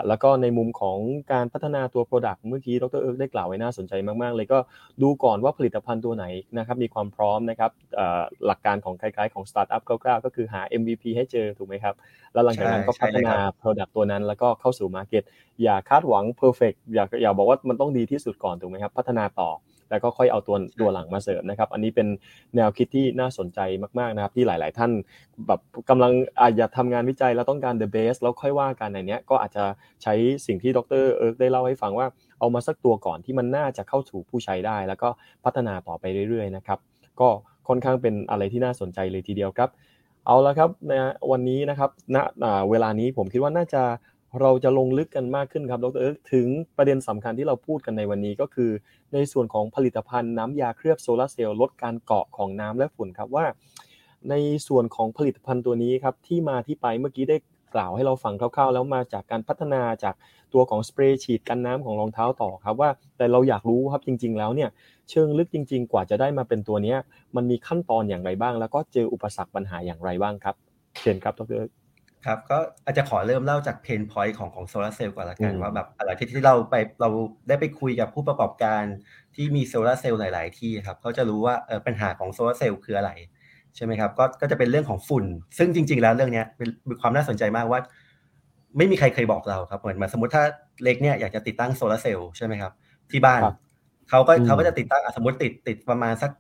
แล้วก็ในมุมของการพัฒนาตัว Product เมื่อกี้ดรเอิร์กได้กล่าวไว้น่าสนใจมากๆ เลยก็ดูก่อนว่าผลิตภัณฑ์ตัวไหนนะครับมีความพร้อมนะครับหลักการของคล้ายๆของสตาร์ทอัพคร่าวๆก็คือหา MVP ให้เจอถูกไหมครับ แล้วหลังจากนั้นก็พัฒนา Product ตัวนั้น แล้วก็เข้าสู่ Market อย่าคาดหวัง Perfect อย่าอย่าบอกว่ามันต้องดีที่สุดก่อนถูกไหมครับพัฒนาต่อ แล้วก็ค่อยเอาตัวตัวหลังมาเสริมนะครับ อันนี้เป็นแนวคิดที่น่าสนใจมากๆนะครับ ที่หลาย ๆ ท่านแบบกำลังอาจจะทำงานวิจัยแล้วต้องการ the best แล้วค่อยว่ากันในนี้ก็อาจจะใช้สิ่งที่ดรเอิร์กได้เล่าให้ฟังว่าเอามาสักตัวก่อนที่มันน่าจะเข้าสู่ผู้ใช้ได้ แล้วก็พัฒนาต่อไปเรื่อย ๆ นะครับ ก็ค่อนข้างเป็นอะไรที่น่าสนใจเลยทีเดียวครับ เอาละครับนะวันนี้นะครับณเวลานี้ผมคิดว่าน่าจะ เราจะลงลึกกันมากขึ้นครับดรเอิร์กถึงประเด็นสำคัญที่เราพูดกันในวันนี้ก็คือ ในส่วนของผลิตภัณฑ์น้ำยาเคลือบโซลาเซลล์ลดการเกาะของน้ำและฝุ่นครับว่า ในส่วนของผลิตภัณฑ์ตัวนี้ครับที่มาที่ไปเมื่อกี้ได้กล่าวให้เราฟังคร่าวๆ แล้วมาจากการพัฒนาจากตัวของสเปรย์ฉีดกันน้ำของรองเท้าต่อครับว่าแต่เราอยากรู้ครับจริง ๆ แล้วเนี่ยเชิงลึกจริง ๆ กว่าจะได้มาเป็นตัวนี้มันมีขั้นตอนอย่างไรบ้าง แล้วก็เจออุปสรรคปัญหาอย่างไรบ้างครับเชิญครับดร ครับก็อาจจะขอเริ่มเล่าจากเพนพอยต์ของของโซลาเซลล์ก่อนละกันว่าแบบอะไรที่ที่เราไปเราได้ไปคุยกับผู้ประกอบการที่มีโซลาเซลล์หลาย ๆ ที่ครับเขาจะรู้ว่าเออปัญหาของโซลาเซลล์คืออะไรใช่ไหมครับก็ก็จะเป็นเรื่องของฝุ่น ซึ่งจริง ๆ แล้วเรื่องนี้เป็นความน่าสนใจมากว่า ไม่มีใครเคยบอกเราครับเหมือนมาสมมติถ้าเล็กเนี่ยอยากจะติดตั้งโซลาเซลล์ใช่ไหมครับที่บ้านเขาก็เขาก็จะติดตั้งสมมติติดติดประมาณสัก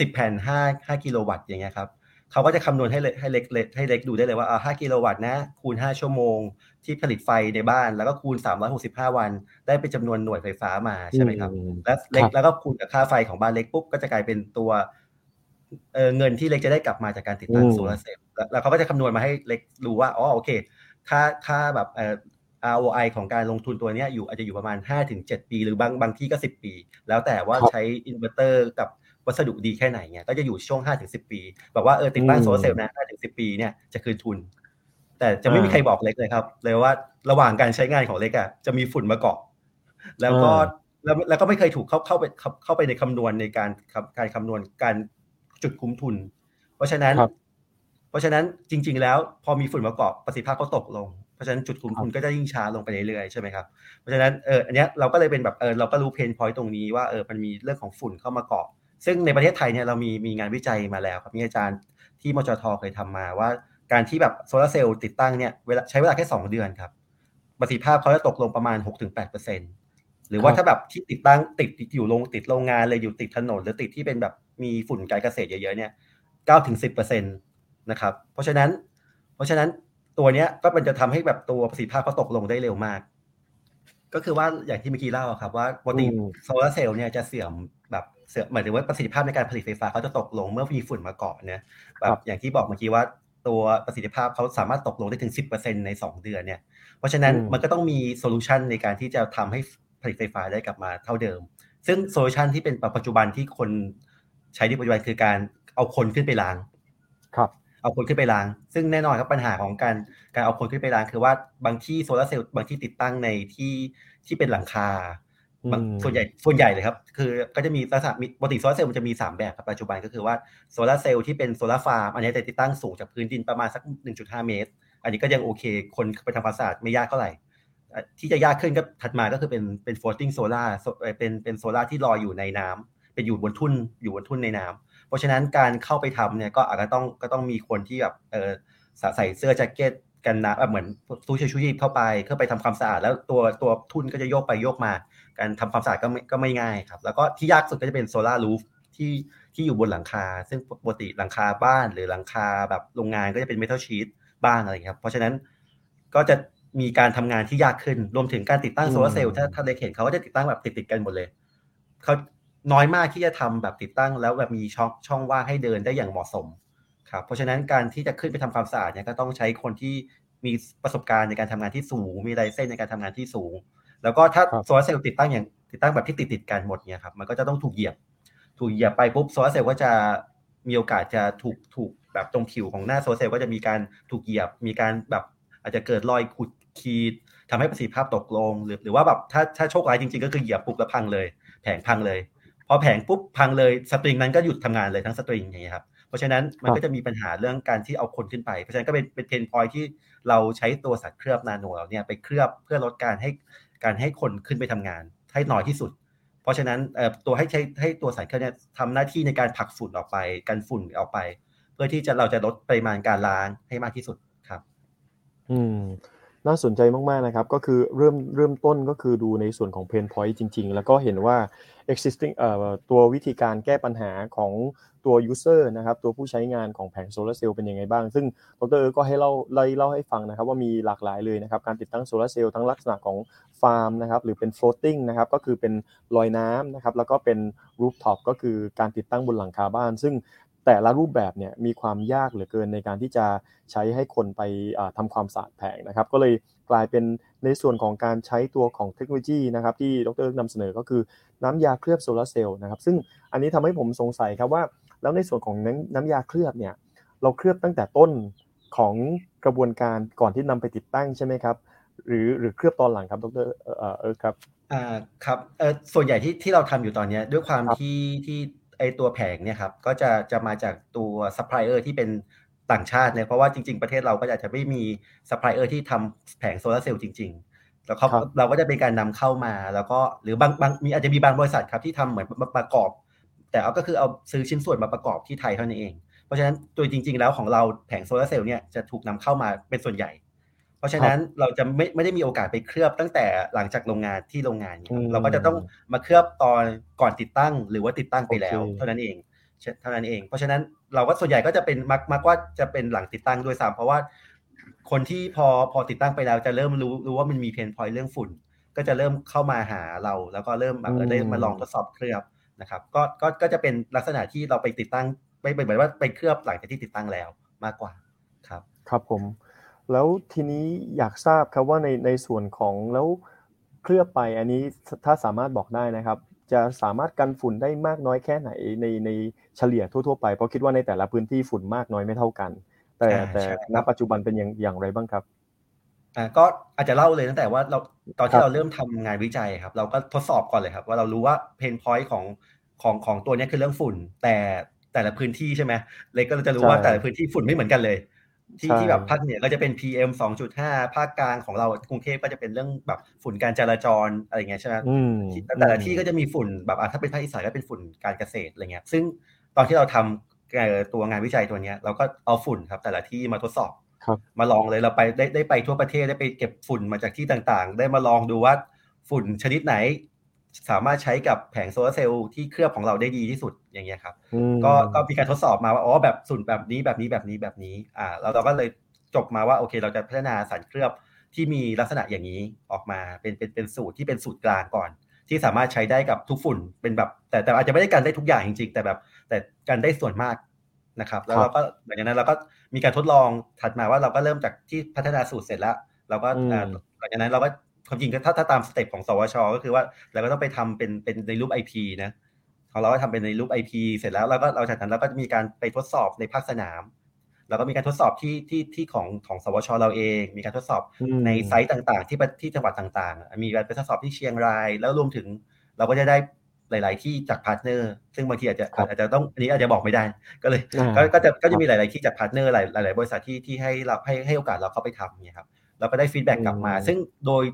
สิบแผ่นห้าห้ากิโลวัตต์อย่างเงี้ยครับ เขาก็จะคำนวณให้เล็กให้เล็กให้เล็กดูได้เลยว่าห้ากิโลวัตต์นะ คูณห้าชั่วโมง ที่ผลิตไฟในบ้าน แล้วก็คูณสามร้อยหกสิบห้าวัน ได้เป็นจำนวนหน่วยไฟฟ้ามาใช่ไหมครับ แล้วเล็กแล้วก็คูณกับค่าไฟของบ้านเล็กปุ๊บก็จะกลายเป็นตัวเงินที่เล็กจะได้กลับมาจากการติดตั้งโซลาร์เซลล์แล้วเขาก็จะคำนวณมาให้เล็กรู้ว่าอ๋อโอเค ค่าค่าแบบเอ่อ ROI ของการลงทุนตัวนี้อยู่อาจจะอยู่ประมาณ 5-7 ปี หรือบางบางที่ก็ 10 ปี แล้วแต่ว่าใช้อินเวอร์เตอร์กับ วัสดุดีแค่ไหนเนี่ยก็จะอยู่ช่วง 5-10 ปี บอกว่าเออติดตั้งโซลาร์เซลล์นะ5-10 ปีเนี่ยจะคืนทุน แต่จะไม่มีใครบอกเล็กเลยครับ เลยว่าระหว่างการใช้งานของเล็กอะจะมีฝุ่นมาเกาะ แล้วก็แล้วแล้วก็ไม่เคยถูกเข้าเข้าไปเข้าไปในคำนวณในการการคำนวณการจุดคุ้มทุน เพราะฉะนั้น เพราะฉะนั้นจริง ๆ แล้วพอมีฝุ่นมาเกาะประสิทธิภาพก็ตกลงเพราะฉะนั้นจุดคุ้มทุนก็จะยิ่งช้าลงไปเรื่อยๆใช่ไหมครับเพราะฉะนั้นเอออันนี้เราก็เลยเป็นแบบเออเราก็รู้เพนพอยต์ตรงนี้ว่าเออมันมีเรื่องของฝุ่นเข้ามาเกาะ ซึ่งในประเทศไทยเนี่ยเรามีมีงานวิจัยมาแล้วครับมีอาจารย์ที่มจทเคยทำมาว่า การที่แบบโซลาเซลล์ติดตั้งเนี่ยเวลาใช้เวลาแค่ 2 เดือนครับประสิทธิภาพเขาจะตกลงประมาณ 6-8%หรือว่าถ้าแบบที่ติดตั้งติดอยู่โรงติดโรงงานเลยอยู่ติดถนน หรือติดที่เป็นแบบมีฝุ่นการเกษตรเยอะๆเนี่ยเก้าถึงสิบเปอร์เซ็นตนะครับเพราะฉะนั้น เพราะฉะนั้นตัวเนี้ยก็มันจะทำให้แบบตัวประสิทธิภาพเขาตกลงได้เร็วมาก ก็คือว่าอย่างที่เมื่อกี้เล่าครับว่าปกติโซลาร์เซลล์เนี่ยจะเสื่อมแบบ เสื่อมหมายถึงว่าประสิทธิภาพในการผลิตไฟฟ้าเขาจะตกลงเมื่อมีฝุ่นมาเกาะเนี่ยแบบอย่างที่บอกเมื่อกี้ว่าตัวประสิทธิภาพเขาสามารถตกลงได้ถึงสิบเปอร์เซ็นต์ในสองเดือนเนี่ย เพราะฉะนั้นมันก็ต้องมี solution ในการที่จะทำให้ผลิตไฟฟ้าได้กลับมาเท่าเดิม ซึ่ง solution ที่เป็นปัจจุบันที่คนใช้ในปัจจุบันคือการเอาคนขึ้นไปล้าง ครับ เอาคนขึ้นไปล้าง ซึ่งแน่นอนครับปัญหาของการการเอาคนขึ้นไปล้างคือว่าบางที่โซลาร์เซลล์บางที่ติดตั้งในที่ที่เป็นหลังคาบาง ส่วนใหญ่ส่วนใหญ่เลยครับคือก็จะมีลักษณะปกติโซลาร์เซลล์มันจะมี 3 แบบครับปัจจุบันก็คือว่าโซลาร์เซลล์ที่เป็น solar farm อันนี้จะติดตั้งสูงจากพื้นดินประมาณสัก 1.5 เมตร อันนี้ก็ยังโอเค คนไปทำความสะอาดไม่ยากเท่าไหร่ที่จะยากขึ้นก็ถัดมาก็คือเป็นเป็น floating solar เป็นเป็นโซลาที่ลอยอยู่ในน้ำเป็นอยู่บนทุ่นอยู่บนทุ่นในน้ำเพราะฉะนั้นการเข้าไปทำเนี่ยก็อาจจะต้องก็ต้องมีคนที่แบบเออใส่เสื้อแจ็คเก็ตกันนะแบบเหมือนตู้ชูชีพเข้าไปเพื่อไปทำความสะอาดแล้วตัวตัวทุนก็จะโยกไปโยกมา การทำความสะอาดก็ไม่ก็ไม่ง่ายครับ แล้วก็ที่ยากสุดก็จะเป็นโซลารูฟที่ที่อยู่บนหลังคา ซึ่งปกติหลังคาบ้านหรือหลังคาแบบโรงงานก็จะเป็นเมทัลชีตบ้างอะไรครับ เพราะฉะนั้นก็จะมีการทำงานที่ยากขึ้น รวมถึงการติดตั้งโซลาเซลล์ถ้าถ้าเล็กเห็นเขาก็จะติดตั้งแบบติดติดกันหมดเลยเขาน้อยมากที่จะทำแบบติดตั้ง แล้วแบบมีช่องช่องว่างให้เดินได้อย่างเหมาะสมครับเพราะฉะนั้นการที่จะขึ้นไปทำความสะอาดเนี่ยก็ต้องใช้คนที่มีประสบการณ์ในการทำงานที่สูง มีไลเซนในการทำงานที่สูง แล้วก็ถ้าโซลาเซลล์ติดตั้งอย่างติดตั้งแบบที่ติดติดกันหมดเนี่ยครับมันก็จะต้องถูกเหยียบ ถูกเหยียบไปปุ๊บโซลาเซลล์ก็จะมีโอกาสจะถูกถูกแบบตรงผิวของหน้าโซลาเซลล์ก็จะมีการถูกเหยียบ มีการแบบอาจจะเกิดรอยขุดขีดทำให้ประสิทธิภาพตกลง หรือหรือว่าแบบถ้าถ้าโชคร้ายจริงๆ ก็คือเหยียบปุ๊บแล้วพังเลย แผงพังเลย พอแผงปุ๊บพังเลยสตริงนั้นก็หยุดทำงานเลยทั้งสตริงอย่างเงี้ยครับเพราะฉะนั้นมันก็จะมีปัญหาเรื่องการที่เอาคนขึ้นไป เพราะฉะนั้นก็เป็นเป็นเทนพอยที่เราใช้ตัวสัตว์เคลือบนาโนเราเนี่ยไปเคลือบเพื่อลดการให้ การให้คนขึ้นไปทำงานให้น้อยที่สุด เพราะฉะนั้นตัวให้ใช้ให้ตัวสัตว์เคลือบเนี่ยทำหน้าที่ในการผลักฝุ่นออกไปกันฝุ่นออกไป เพื่อที่จะเราจะลดปริมาณการล้างให้มากที่สุดครับ อืมน่าสนใจมาก ๆ นะครับ ก็คือเริ่มเริ่มต้นก็คือดูในส่วนของ pain point จริง ๆ แล้วก็เห็นว่า existing เอ่อตัววิธีการแก้ปัญหาของ ตัว user นะครับตัวผู้ใช้งานของแผงโซลาร์เซลล์เป็นยังไงบ้าง ซึ่งดรก็ให้เล่าเล่าเล่าให้ฟังนะครับว่ามีหลากหลายเลยนะครับการติดตั้งโซลาร์เซลล์ทั้งลักษณะของฟาร์มนะครับหรือเป็น floating นะครับก็คือเป็นลอยน้ำนะครับแล้วก็เป็น rooftop ก็คือการติดตั้งบนหลังคาบ้าน ซึ่งแต่ละรูปแบบเนี่ยมีความยากเหลือเกินในการที่จะใช้ให้คนไปทำความสะอาดแผงนะครับ ก็เลยกลายเป็นในส่วนของการใช้ตัวของเทคโนโลยีนะครับ ที่ดรนำเสนอก็คือน้ำยาเคลือบโซลาร์เซลล์นะครับ ซึ่งอันนี้ทำให้ผมสงสัยครับว่า แล้วในส่วนของน้ำน้ำยาเคลือบเนี่ย เราเคลือบตั้งแต่ต้นของกระบวนการก่อนที่นำไปติดตั้งใช่ไหมครับ หรือหรือเคลือบตอนหลังครับดรเออครับอ่าครับเออส่วนใหญ่ที่ที่เราทำอยู่ตอนนี้ด้วยความที่ที่ไอตัวแผงเนี่ยครับก็จะจะมาจากตัวซัพพลายเออร์ที่เป็นต่างชาติเนี่ยเพราะว่าจริง ๆ ประเทศเราก็อาจจะไม่มีซัพพลายเออร์ที่ทำแผงโซลาร์เซลล์จริง ๆ แล้วเขาเราก็จะเป็นการนำเข้ามาแล้วก็หรือบางบางมีอาจจะมีบางบริษัทครับที่ทำเหมือนประกอบ แต่เอาก็คือเอาซื้อชิ้นส่วนมาประกอบที่ไทยเท่านั้นเอง เพราะฉะนั้นโดยจริง ๆ แล้วของเราแผงโซลาร์เซลล์เนี่ยจะถูกนำเข้ามาเป็นส่วนใหญ่ เพราะฉะนั้นเราจะไม่ไม่ได้มีโอกาสไปเคลือบตั้งแต่หลังจากโรงงานที่โรงงานเราก็จะต้องมาเคลือบตอนก่อนติดตั้งหรือว่าติดตั้งไปแล้วเท่านั้นเองเท่านั้นเอง เพราะฉะนั้นเราก็ส่วนใหญ่ก็จะเป็นมักมักว่าจะเป็นหลังติดตั้งด้วยซ้ำเพราะว่าคนที่พอพอติดตั้งไปแล้วจะเริ่มรู้รู้ว่ามันมีเพนพอยต์เรื่องฝุ่น ก็จะเริ่มเข้ามาหาเรา แล้วก็เริ่มแบบได้มาลองทดสอบเคลือบ นะครับก็ก็ก็จะเป็นลักษณะที่เราไปติดตั้งไม่เหมือนว่าไปเคลือบหลังจากที่ติดตั้งแล้วมากกว่าครับ ครับผม แล้วทีนี้อยากทราบครับว่าในในส่วนของแล้วเคลือบไปอันนี้ถ้าสามารถบอกได้นะครับ จะสามารถกันฝุ่นได้มากน้อยแค่ไหนในในเฉลี่ยทั่ว ๆ ไปเพราะคิดว่าในแต่ละพื้นที่ฝุ่นมากน้อยไม่เท่ากัน แต่แต่ณปัจจุบันเป็นอย่างอย่างไรบ้างครับ อ่าก็อาจจะเล่าเลยตั้งแต่ว่าเราตอนที่เราเริ่มทำงานวิจัยครับ เราก็ทดสอบก่อนเลยครับ ว่าเรารู้ว่าเพนพอยต์ของของของตัวนี้คือเรื่องฝุ่น แต่แต่ละพื้นที่ใช่ไหมเลยก็จะรู้ว่าแต่ละพื้นที่ฝุ่นไม่เหมือนกันเลย ที่ที่แบบภาคเหนือก็จะเป็น PM 2.5 ภาคกลางของเรากรุงเทพก็จะเป็นเรื่องแบบฝุ่นการจราจรอะไรเงี้ยใช่ไหมแต่ละที่ก็จะมีฝุ่นแบบถ้าเป็นภาคอีสานก็เป็นฝุ่นการเกษตรอะไรเงี้ย ซึ่งตอนที่เราทำตัวงานวิจัยตัวเนี้ยเราก็เอาฝุ่นครับแต่ละที่มาทดสอบ มาลองเลยเราไปได้ได้ไปทั่วประเทศได้ไปเก็บฝุ่นมาจากที่ต่างๆ ได้มาลองดูว่าฝุ่นชนิดไหน สามารถใช้กับแผงโซลาเซลล์ที่เคลือบของเราได้ดีที่สุดอย่างเงี้ยครับ ก็ก็มีการทดสอบมาว่าอ๋อแบบสุ่นแบบนี้แบบนี้แบบนี้แบบนี้อ่าเราเราก็เลยจบมาว่าโอเค เราจะพัฒนาสารเคลือบที่มีลักษณะอย่างนี้ออกมาเป็นเป็นเป็นสูตรที่เป็นสูตรกลางก่อน ที่สามารถใช้ได้กับทุกฝุ่นเป็นแบบ แต่แต่อาจจะไม่ได้กันได้ทุกอย่างจริงๆ แต่แบบ แต่กันได้ส่วนมาก นะครับ แล้วเราก็หลังจากนั้นเราก็มีการทดลองถัดมาว่าเราก็เริ่มจากที่พัฒนาสูตรเสร็จแล้ว เราก็หลังจากนั้นเราก็ความจริงถ้าถ้าตามสเต็ปของสวช ก็คือว่าเราก็ต้องไปทำเป็นเป็นในรูป IP นะของเราก็ทำเป็นในรูป IP เสร็จแล้วเราก็เราจากนั้นเราก็จะมีการไปทดสอบในภาคสนามแล้วก็มีการทดสอบที่ที่ที่ของของสวทชเราเอง มีการทดสอบใน site ต่างๆ ที่ที่จังหวัดต่างๆ มีการไปทดสอบที่เชียงราย แล้วรวมถึงเราก็จะได้ หลาย ๆ ที่จาก partner ซึ่งบางทีอาจจะอาจจะต้องอันนี้อาจจะบอกไม่ได้ ก็เลยก็จะก็จะมีหลาย ๆ ที่จาก partner หลายหลายบริษัทที่ที่ให้เราให้ให้โอกาสเราเข้าไปทำเนี่ยครับเราก็ได้ feedback กลับมา ซึ่งโดย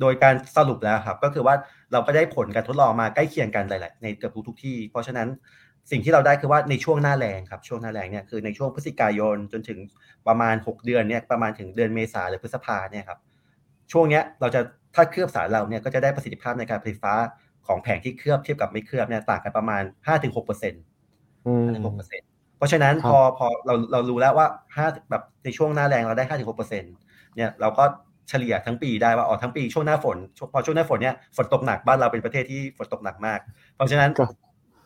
โดยการสรุปแล้วครับ ก็คือว่าเราก็ได้ผลการทดลองมาใกล้เคียงกันหลาย ๆ ในเกือบทุกที่ เพราะฉะนั้นสิ่งที่เราได้คือว่าในช่วงหน้าแรงครับช่วงหน้าแรงเนี่ยคือในช่วงพฤศจิกายนจนถึงประมาณ 6 เดือนเนี่ยประมาณถึงเดือนเมษาหรือพฤษภาเนี่ยครับช่วงเนี้ยเราจะถ้าเคลือบสารเราเนี่ยก็จะได้ประสิทธิภาพในการผลิตฟ้า ของแผงที่เคลือบเทียบกับไม่เคลือบเนี่ยต่างกันประมาณ5-6%เปอร์เซ็นต์เพราะฉะนั้นพอพอเราเรารู้แล้วว่า5แบบในช่วงหน้าแรงเราได้5-6%เนี่ยเราก็เฉลี่ยทั้งปีได้ว่าอ๋อทั้งปีช่วงหน้าฝนพอช่วงหน้าฝนเนี่ยฝนตกหนักบ้านเราเป็นประเทศที่ฝนตกหนักมาก เพราะฉะนั้น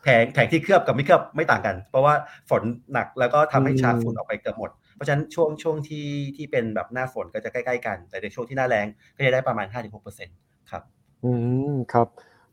แผงแผงที่เคลือบกับไม่เคลือบไม่ต่างกัน เพราะว่าฝนหนักแล้วก็ทำให้ชาฝุ่นออกไปเกือบหมด เพราะฉะนั้นช่วงช่วงที่ที่เป็นแบบหน้าฝนก็จะใกล้ๆกัน แต่ในช่วงที่หน้าแรงก็จะได้ประมาณ 5-6%ครับ อืมครับ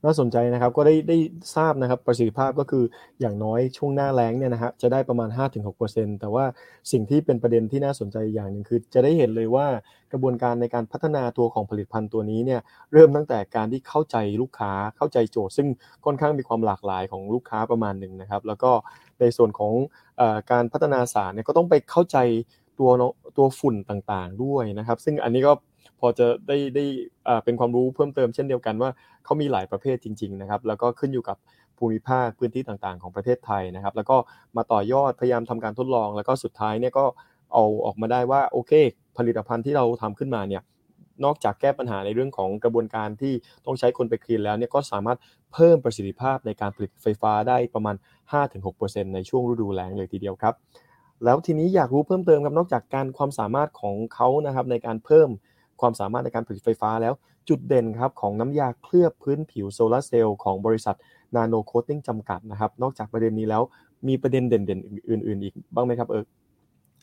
น่าสนใจนะครับก็ได้ได้ทราบนะครับประสิทธิภาพก็คืออย่างน้อยช่วงหน้าแล้งเนี่ยนะฮะจะได้ประมาณ 5-6%แต่ว่าสิ่งที่เป็นประเด็นที่น่าสนใจอย่างหนึ่งคือ จะได้เห็นเลยว่ากระบวนการในการพัฒนาตัวของผลิตภัณฑ์ตัวนี้เนี่ยเริ่มตั้งแต่การที่เข้าใจลูกค้าเข้าใจโจทย์ ซึ่งค่อนข้างมีความหลากหลายของลูกค้าประมาณหนึ่งนะครับ แล้วก็ในส่วนของอการพัฒนาสารเนี่ยก็ต้องไปเข้าใจตัวตัวฝุ่นต่างๆด้วยนะครับ ซึ่งอันนี้ก็ พอจะได้ได้เป็นความรู้เพิ่มเติมเช่นเดียวกันว่าเขามีหลายประเภทจริง ๆนะครับ แล้วก็ขึ้นอยู่กับภูมิภาคพื้นที่ต่างๆ ของประเทศไทยนะครับ แล้วก็มาต่อยอดพยายามทำการทดลอง แล้วก็สุดท้ายเนี่ยก็เอาออกมาได้ว่าโอเค ผลิตภัณฑ์ที่เราทำขึ้นมาเนี่ยนอกจากแก้ปัญหาในเรื่องของกระบวนการที่ต้องใช้คนไป clean แล้วเนี่ยก็สามารถเพิ่มประสิทธิภาพในการผลิตไฟฟ้าได้ประมาณ 5-6%ในช่วงฤดูแล้งเลยทีเดียวครับ แล้วทีนี้อยากรู้เพิ่มเติมครับนอกจากการความสามารถของเขานะครับในการเพิ่ม ความสามารถในการผลิตไฟฟ้าแล้ว จุดเด่นครับของน้ำยาเคลือบพื้นผิวโซลาร์เซลล์ของบริษัทนาโนโคตติ้งจำกัดนะครับ นอกจากประเด็นนี้แล้วมีประเด็นเด่นๆ อื่น ๆ อีกบ้างไหมครับเอิร์ก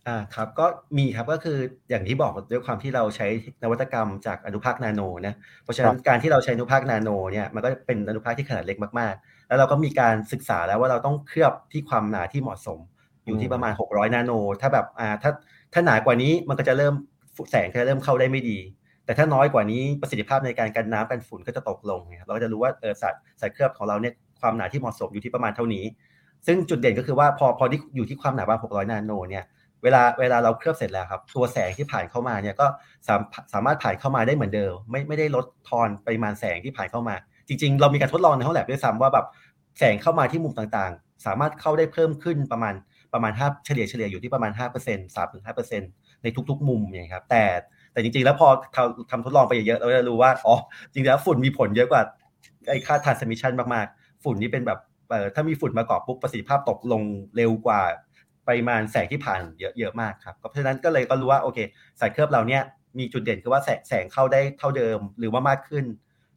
อ่าครับก็มีครับก็คืออย่างที่บอกด้วยความที่เราใช้นวัตกรรมจากอนุภาคนาโนนะเพราะฉะนั้นการที่เราใช้อนุภาคนาโนเนี่ยมันก็เป็นอนุภาคที่ขนาดเล็กมากๆ แล้วเราก็มีการศึกษาแล้วว่าเราต้องเคลือบที่ความหนาที่เหมาะสม อยู่ที่ประมาณ 600 นาโน ถ้าแบบอ่าถ้าถ้าหนากว่านี้มันก็จะเริ่ม แสงก็จะเริ่มเข้าได้ไม่ดี แต่ถ้าน้อยกว่านี้ประสิทธิภาพในการกันน้ำกันฝุ่นก็จะตกลงเราก็จะรู้ว่าเออสารสารเคลือบของเราเนี่ยความหนาที่เหมาะสมอยู่ที่ประมาณเท่านี้ ซึ่งจุดเด่นก็คือว่าพอพอที่อยู่ที่ความหนาประมาณ600 นาโนเนี่ยเวลาเวลาเราเคลือบเสร็จแล้วครับ ตัวแสงที่ผ่านเข้ามาเนี่ยก็สามสามารถผ่านเข้ามาได้เหมือนเดิม ไม่ไม่ได้ลดทอนปริมาณแสงที่ผ่านเข้ามา จริง ๆ เรามีการทดลองในห้องแลบด้วยซ้ำว่าแบบแสงเข้ามาที่มุมต่างๆ สามารถเข้าได้เพิ่มขึ้นประมาณประมาณ5เฉลี่ยเฉลี่ยอยู่ที่ประมาณ5% 3-5% ในทุกๆ มุมเนี่ยครับ แต่แต่จริงๆ แล้วพอทำทดลองไปเยอะเราจะรู้ว่าอ๋อจริงๆแล้วฝุ่นมีผลเยอะกว่าไอ้ค่า transmission มากๆ ฝุ่นนี่เป็นแบบถ้ามีฝุ่นมาเกาะปุ๊บประสิทธิภาพตกลงเร็วกว่าปริมาณแสงที่ผ่านเยอะๆมากครับเพราะฉะนั้นก็เลยก็รู้ว่าโอเคสายเคลือบเราเนี่ยมีจุดเด่นคือว่าแสงแสงเข้าได้เท่าเดิมหรือว่ามากขึ้น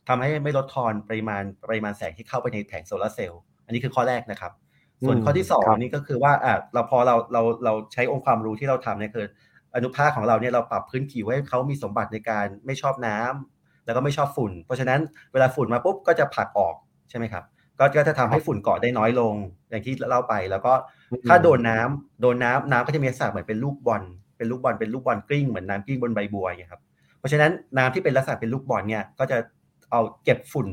ทำให้ไม่ลดทอนปริมาณปริมาณแสงที่เข้าไปในแผงโซลาเซลล์อันนี้คือข้อแรกนะครับ ส่วนข้อที่สองนี่ก็คือว่าอะเราพอเราเราเราใช้องค์ความรู้ที่เราทำเนี่ยคือ อนุภาคของเราเนี่ยเราปรับพื้นผิวให้เขามีสมบัติในการไม่ชอบน้ำแล้วก็ไม่ชอบฝุ่น เพราะฉะนั้นเวลาฝุ่นมาปุ๊บก็จะผลักออกใช่ไหมครับก็ก็จะทำให้ฝุ่นเกาะได้น้อยลงอย่างที่เล่าไป แล้วก็ถ้าโดนน้ำโดนน้ำน้ำก็จะมีลักษณะเหมือนเป็นลูกบอลเป็นลูกบอลเป็นลูกบอลกลิ้งเหมือนน้ำกลิ้งบนใบบัวอย่างครับเพราะฉะนั้นน้ำที่เป็นลักษณะเป็นลูกบอลเนี่ยก็จะเอาเก็บฝุ่น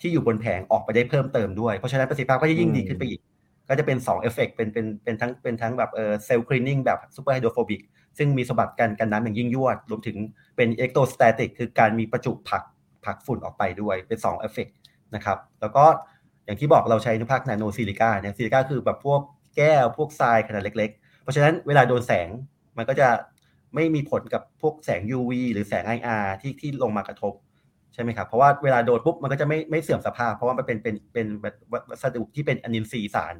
ที่อยู่บนแผงออกไปได้เพิ่มเติมด้วยเพราะฉะนั้นประสิทธิภาพก็จะยิ่งดีขึ้นไปอีก ก็จะเป็น2เอฟเฟกเป็นเป็นเป็นทั้งเป็นทั้งแบบเออ self-cleaning แบบ superhydrophobic ซึ่งมีสมบัติกันกันน้ำอย่างยิ่งยวด รวมถึงเป็น electrostatic คือการมีประจุผลักผลักฝุ่นออกไปด้วยเป็น2เอฟเฟกนะครับแล้วก็อย่างที่บอกเราใช้อนุภาค nano silica เนี่ย silica คือแบบพวกแก้วพวกทรายขนาดเล็ก ๆ เพราะฉะนั้นเวลาโดนแสงมันก็จะไม่มีผลกับพวกแสง UV หรือแสง IR ที่ที่ลงมากระทบใช่ไหมครับ เพราะว่าเวลาโดนปุ๊บมันก็จะไม่ไม่เสื่อมสภาพ เพราะว่ามันเป็นเป็นเป็นวัสดุที่เป็นอนินทรีย์สาร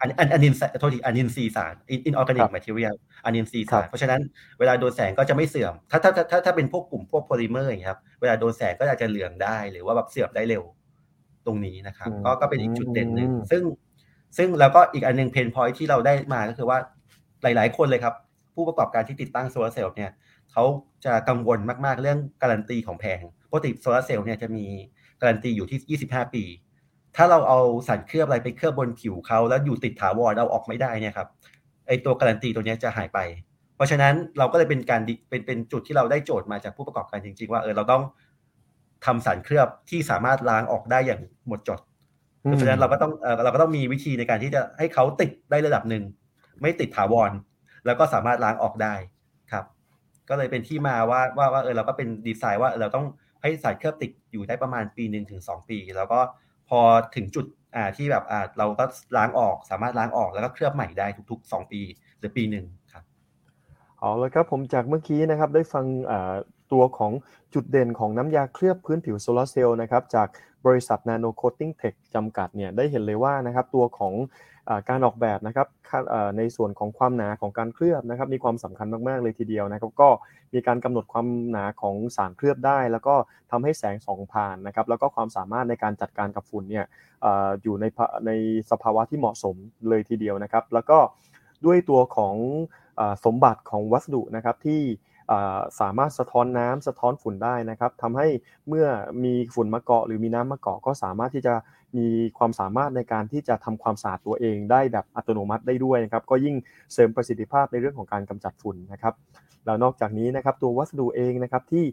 อันอันอนินโทษทีอนินทรีย์สาร inorganic material อนินทรีย์สารเพราะฉะนั้นเวลาโดนแสงก็จะไม่เสื่อม ถ้าถ้าถ้าถ้าเป็นพวกกลุ่มพวกโพลิเมอร์อย่างนี้ครับ เวลาโดนแสงก็อาจจะเหลืองได้หรือว่าแบบเสื่อมได้เร็วตรงนี้นะครับ ก็ก็เป็นอีกจุดเด่นหนึ่งซึ่งซึ่งแล้วก็อีกอันนึง pain point ที่เราได้มาก็คือว่าหลาย ๆ คนเลยครับ ผู้ประกอบการที่ติดตั้งโซลาร์เซลล์เนี่ยเขาจะกังวลมาก ๆ เรื่องการันตีของแผงปกติโซลาร์เซลล์เนี่ยจะมีการันตีอยู่ที่ 25 ปี ถ้าเราเอาสารเคลือบอะไรไปเคลือบบนผิวเขาแล้วอยู่ติดถาวรเราออกไม่ได้เนี่ยครับไอตัวการันตีตัวนี้จะหายไป เพราะฉะนั้นเราก็เลยเป็นการเป็นเป็นจุดที่เราได้โจทย์มาจากผู้ประกอบการจริง ๆ ว่าเออเราต้องทำสารเคลือบที่สามารถล้างออกได้อย่างหมดจด เพราะฉะนั้นเราก็ต้องเราก็ต้องมีวิธีในการที่จะให้เขาติดได้ระดับหนึ่งไม่ติดถาวร แล้วก็สามารถล้างออกได้ครับ ก็เลยเป็นที่มาว่าว่าว่าเออเราก็เป็นดีไซน์ว่าเราต้องให้สารเคลือบติดอยู่ได้ประมาณปีหนึ่งถึงสองปี แล้วก็ พอถึงจุดที่แบบอ่าเราก็ล้างออกสามารถล้างออกแล้วก็เคลือบใหม่ได้ทุกๆสองปีหรือปีหนึ่งครับเอาแล้วครับผมจากเมื่อกี้นะครับได้ฟัง ตัวของจุดเด่นของน้ำยาเคลือบพื้นผิวโซลาเซลล์นะครับจากบริษัท Nano Coating Tech จำกัดเนี่ยได้เห็นเลยว่านะครับตัวของการออกแบบนะครับในส่วนของความหนาของการเคลือบนะครับมีความสำคัญมากๆเลยทีเดียวนะครับก็มีการกำหนดความหนาของสารเคลือบได้ แล้วก็ทำให้แสงส่องผ่านนะครับแล้วก็ความสามารถในการจัดการกับฝุ่นเนี่ยอยู่ในในสภาวะที่เหมาะสมเลยทีเดียวนะครับ แล้วก็ด้วยตัวของสมบัติของวัสดุนะครับที่ สามารถสะท้อนน้ำสะท้อนฝุ่นได้นะครับทำให้เมื่อมีฝุ่นมาเกาะหรือมีน้ำมาเกาะก็สามารถที่จะมีความสามารถในการที่จะทำความสะอาดตัวเองได้แบบอัตโนมัติได้ด้วยนะครับก็ยิ่งเสริมประสิทธิภาพในเรื่องของการกำจัดฝุ่นนะครับแล้วนอกจากนี้นะครับตัววัสดุเองนะครับที่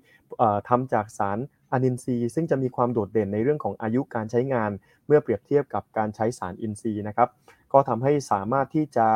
ทำจากสารอะนินทรีย์ซึ่งจะมีความโดดเด่นในเรื่องของอายุการใช้งาน เมื่อเปรียบเทียบกับการใช้สารอินทรีย์นะครับก็ทำให้สามารถที่จะ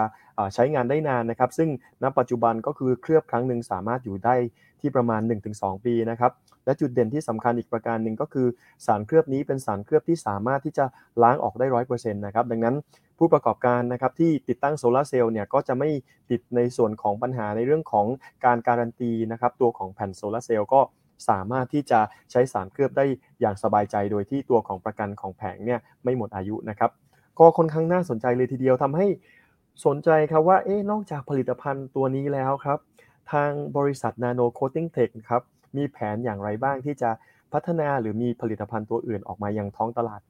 ใช้งานได้นานนะครับ ซึ่งณปัจจุบันก็คือเคลือบครั้งหนึ่งสามารถอยู่ได้ที่ประมาณ 1-2 ปีนะครับ และจุดเด่นที่สำคัญอีกประการหนึ่งก็คือสารเคลือบนี้เป็นสารเคลือบที่สามารถที่จะล้างออกได้ร้อยเปอร์เซ็นต์นะครับ ดังนั้นผู้ประกอบการนะครับที่ติดตั้งโซลาเซลล์เนี่ยก็จะไม่ติดในส่วนของปัญหาในเรื่องของการการันตีนะครับตัวของแผ่นโซลาเซลล์ก็ สามารถที่จะใช้สารเคลือบได้อย่างสบายใจโดยที่ตัวของประกันของแผงเนี่ยไม่หมดอายุนะครับก็ค่อนข้างน่าสนใจเลยทีเดียวทำให้สนใจครับว่าเอ๊นอกจากผลิตภัณฑ์ตัวนี้แล้วครับ ทางบริษัท Nano Coating Tech ครับมีแผนอย่างไรบ้างที่จะพัฒนาหรือมีผลิตภัณฑ์ตัวอื่นออกมายังท้องตลาด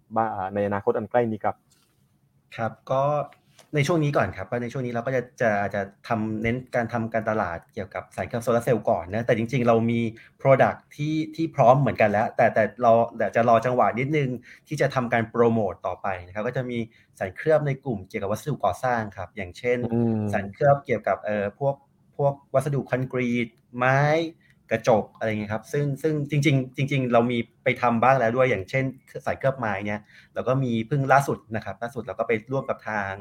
ในอนาคตอันใกล้นี้ครับ ครับก็ ในช่วงนี้ก่อนครับก็ในช่วงนี้เราก็จะจะจะทำเน้นการทำการตลาดเกี่ยวกับสายเครื่องโซลาร์เซลล์ก่อนนะแต่จริงๆ เรามี Product ที่ที่พร้อมเหมือนกันแล้ว แต่แต่เราแต่จะรอจังหวะนิดนึงที่จะทำการโปรโมตต่อไปนะครับก็จะมีสารเคลือบในกลุ่มเกี่ยวกับวัสดุก่อสร้างครับ อย่างเช่นสารเคลือบเกี่ยวกับเอ่อพวกพวกวัสดุคอนกรีต ไม้กระจกอะไรเงี้ยครับซึ่งซึ่งจริง ๆ จริง ๆ เรามีไปทำบ้างแล้วด้วยอย่างเช่นสายเคลือบไม้เนี่ยเราก็มีเพิ่งล่าสุดนะครับล่าสุดเราก็ไปร่วมกับทาง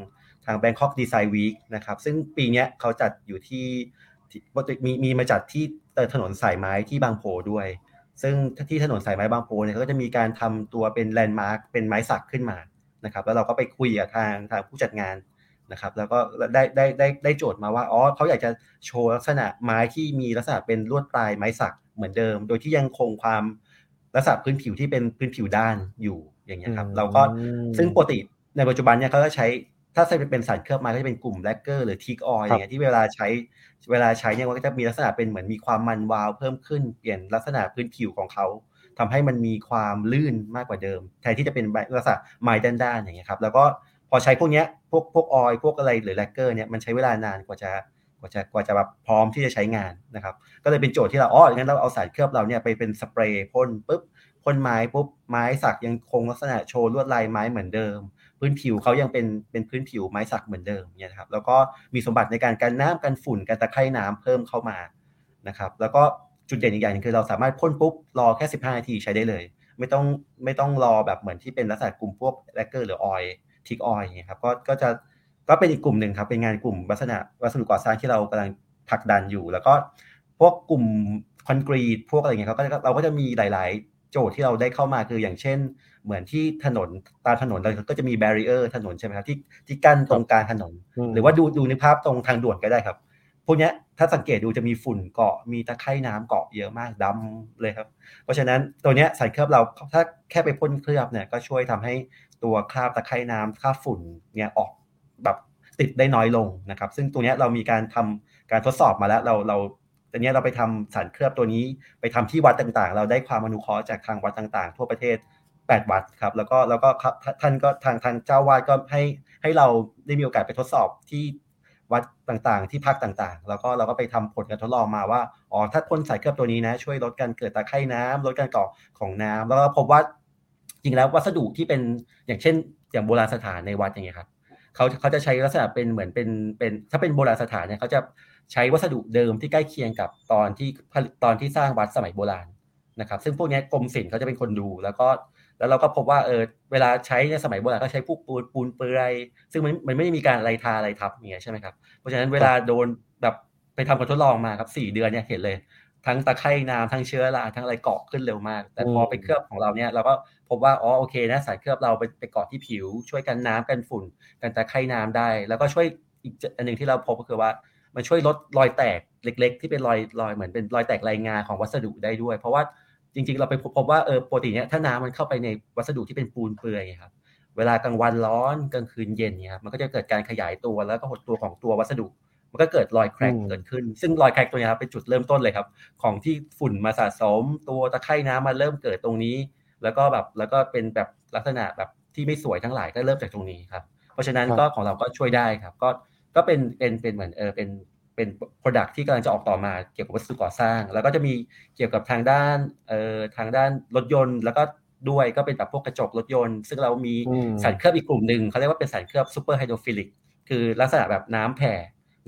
ทาง Bangkok Design Week นะครับ ซึ่งปีนี้เขาจัดอยู่ที่มีมีมาจัดที่ถนนสายไม้ที่บางโพด้วย ซึ่งที่ถนนสายไม้บางโพเนี่ยก็จะมีการทำตัวเป็นแลนด์มาร์คเป็นไม้สักขึ้นมานะครับ แล้วเราก็ไปคุยกับทางทางผู้จัดงานนะครับ แล้วก็ได้ได้ได้ได้โจทย์มาว่าอ๋อเขาอยากจะโชว์ลักษณะไม้ที่มีลักษณะเป็นลวดปลายไม้สักเหมือนเดิม โดยที่ยังคงความลักษณะพื้นผิวที่เป็นพื้นผิวด้านอยู่อย่างเงี้ยครับ เราก็ซึ่งปกติในปัจจุบันเนี่ยเขาก็ใช้ ถ้าใช้เป็นสารเคลือบไม้ก็จะเป็นกลุ่มแลกเกอร์หรือทิกออยอย่างเงี้ยที่เวลาใช้เวลาใช้เนี่ยก็จะมีลักษณะเป็นเหมือนมีความมันวาวเพิ่มขึ้นเปลี่ยนลักษณะพื้นผิวของเขาทำให้มันมีความลื่นมากกว่าเดิมแทนที่จะเป็นลักษณะไม้ด้านๆอย่างเงี้ยครับ แล้วก็พอใช้พวกนี้พวกพวกออยพวกอะไรหรือแลกเกอร์เนี่ยมันใช้เวลานานกว่าจะกว่าจะกว่าจะแบบพร้อมที่จะใช้งานนะครับ ก็เลยเป็นโจทย์ที่เราอ๋องั้นเราเอาสารเคลือบเราเนี่ยไปเป็นสเปรย์พ่นปุ๊บพ่นไม้ปุ๊บไม้สักยังคงลักษณะโชว์ลวดลายไม้เหมือนเดิม พื้นผิวเขายังเป็นเป็นพื้นผิวไม้สักเหมือนเดิมเนี่ยครับแล้วก็มีสมบัติในการกันน้ำกันฝุ่นกันตะไคร่น้ำเพิ่มเข้ามานะครับแล้วก็จุดเด่นอีกอย่างนึงคือเราสามารถพ่นปุ๊บรอแค่ 15 นาทีใช้ได้เลย ไม่ต้องไม่ต้องรอแบบเหมือนที่เป็นลักษณะกลุ่มพวกแลกเกอร์หรือ oil teak oil อย่างเงี้ยครับก็ก็จะก็เป็นอีกกลุ่มหนึ่งครับเป็นงานกลุ่มวัสดุวัสดุก่อสร้างที่เรากำลังผลักดันอยู่ แล้วก็พวกกลุ่มคอนกรีตพวกอะไรเงี้ยเขาก็เราก็จะมีหลาย ๆ โจทย์ที่เราได้เข้ามาคืออย่างเช่น เหมือนที่ถนนตามถนนเราก็จะมี barrier ถนนใช่ไหมครับที่ที่กั้นตรงกลางถนน หรือว่าดูดูในภาพตรงทางด่วนก็ได้ครับพวกนี้ถ้าสังเกตดูจะมีฝุ่นเกาะมีตะไคร่น้ำเกาะเยอะมากดำเลยครับ เพราะฉะนั้นตัวนี้สารเคลือบเราถ้าแค่ไปพ่นเคลือบเนี่ยก็ช่วยทำให้ตัวคราบตะไคร่น้ำคราบฝุ่นเนี่ยออกแบบติดได้น้อยลงนะครับ ซึ่งตัวนี้เรามีการทำการทดสอบมาแล้วเราเรา ตอนนี้เราไปทำสารเคลือบตัวนี้ ไปทำที่วัดต่างๆ เราได้ความอนุเคราะห์จากทางวัดต่างๆ ทั่วประเทศ 8 วัดครับ แล้วก็แล้วก็ท่านก็ทางทางเจ้าวาดก็ให้ให้เราได้มีโอกาสไปทดสอบที่วัดต่างๆ ที่พักต่างๆ แล้วก็เราก็ไปทำผลการทดลองมาว่าอ๋อถ้าพ่นสารเคลือบตัวนี้นะ ช่วยลดการเกิดตะไคร่น้ำลดการก่อของน้ำแล้วก็พบว่าจริงแล้ววัสดุที่เป็นอย่างเช่น อย่างโบราณสถานในวัดอย่างเงี้ยครับเขาเขาจะใช้ลักษณะเป็นเหมือนเป็นเป็นถ้าเป็นโบราณสถานเนี่ยเขาจะ ใช้วัสดุเดิมที่ใกล้เคียงกับตอนที่ตอนที่สร้างวัดสมัยโบราณนะครับ ซึ่งพวกนี้กรมศิลป์เขาจะเป็นคนดูแล้วก็แล้วเราก็พบว่าเออเวลาใช้ในสมัยโบราณก็ใช้พวกปูนปูนเปือยซึ่งมันมันไม่ได้มีการอะไรทาอะไรทับอย่างเงี้ยใช่ไหมครับเพราะฉะนั้นเวลาโดนแบบไปทำการทดลองมาครับสี่เดือนเนี่ยเห็นเลย ทั้งตะไคร่น้ำทั้งเชื้อราทั้งอะไรเกาะขึ้นเร็วมาก แต่พอไปเคลือบของเราเนี่ยเราก็พบว่าอ๋อโอเคนะสารเคลือบเราไปไปเกาะที่ผิว ช่วยกันน้ำกันฝุ่น กันตะไคร่น้ำได้ แล้วก็ช่วยอีกอันหนึ่งที่เราพบก็คือว่า มันช่วยลดรอยแตกเล็ก ๆ ที่เป็นรอยรอยเหมือนเป็นรอยแตกลายงาของวัสดุได้ด้วย เพราะว่าจริง ๆ เราไปพบว่าเออปกติเนี้ยถ้าน้ำมันเข้าไปในวัสดุที่เป็นปูนเปื่อยครับเวลากลางวันร้อนกลางคืนเย็นเนี่ยครับมันก็จะเกิดการขยายตัวแล้วก็หดตัวของตัววัสดุ มันก็เกิดรอยแครกเกิดขึ้น ซึ่งรอยแครกตัวนี้ครับเป็นจุดเริ่มต้นเลยครับ ของที่ฝุ่นมาสะสม ตัวตะไคร่น้ำมาเริ่มเกิดตรงนี้ แล้วก็แบบแล้วก็เป็นแบบลักษณะแบบที่ไม่สวยทั้งหลายก็เริ่มจากตรงนี้ครับ เพราะฉะนั้นก็ของเราก็ช่วยได้ครับ ก็ ก็เป็นเป็นเป็นเหมือนเออเป็นเป็น product ที่กำลังจะออกต่อมาเกี่ยวกับวัสดุก่อสร้าง แล้วก็จะมีเกี่ยวกับทางด้านเอ่อทางด้านรถยนต์ แล้วก็ด้วยก็เป็นแบบพวกกระจกรถยนต์ ซึ่งเรามีสารเคลือบอีกกลุ่มหนึ่งเขาเรียกว่าเป็นสารเคลือบ superhydrophilic คือลักษณะแบบน้ำแผ่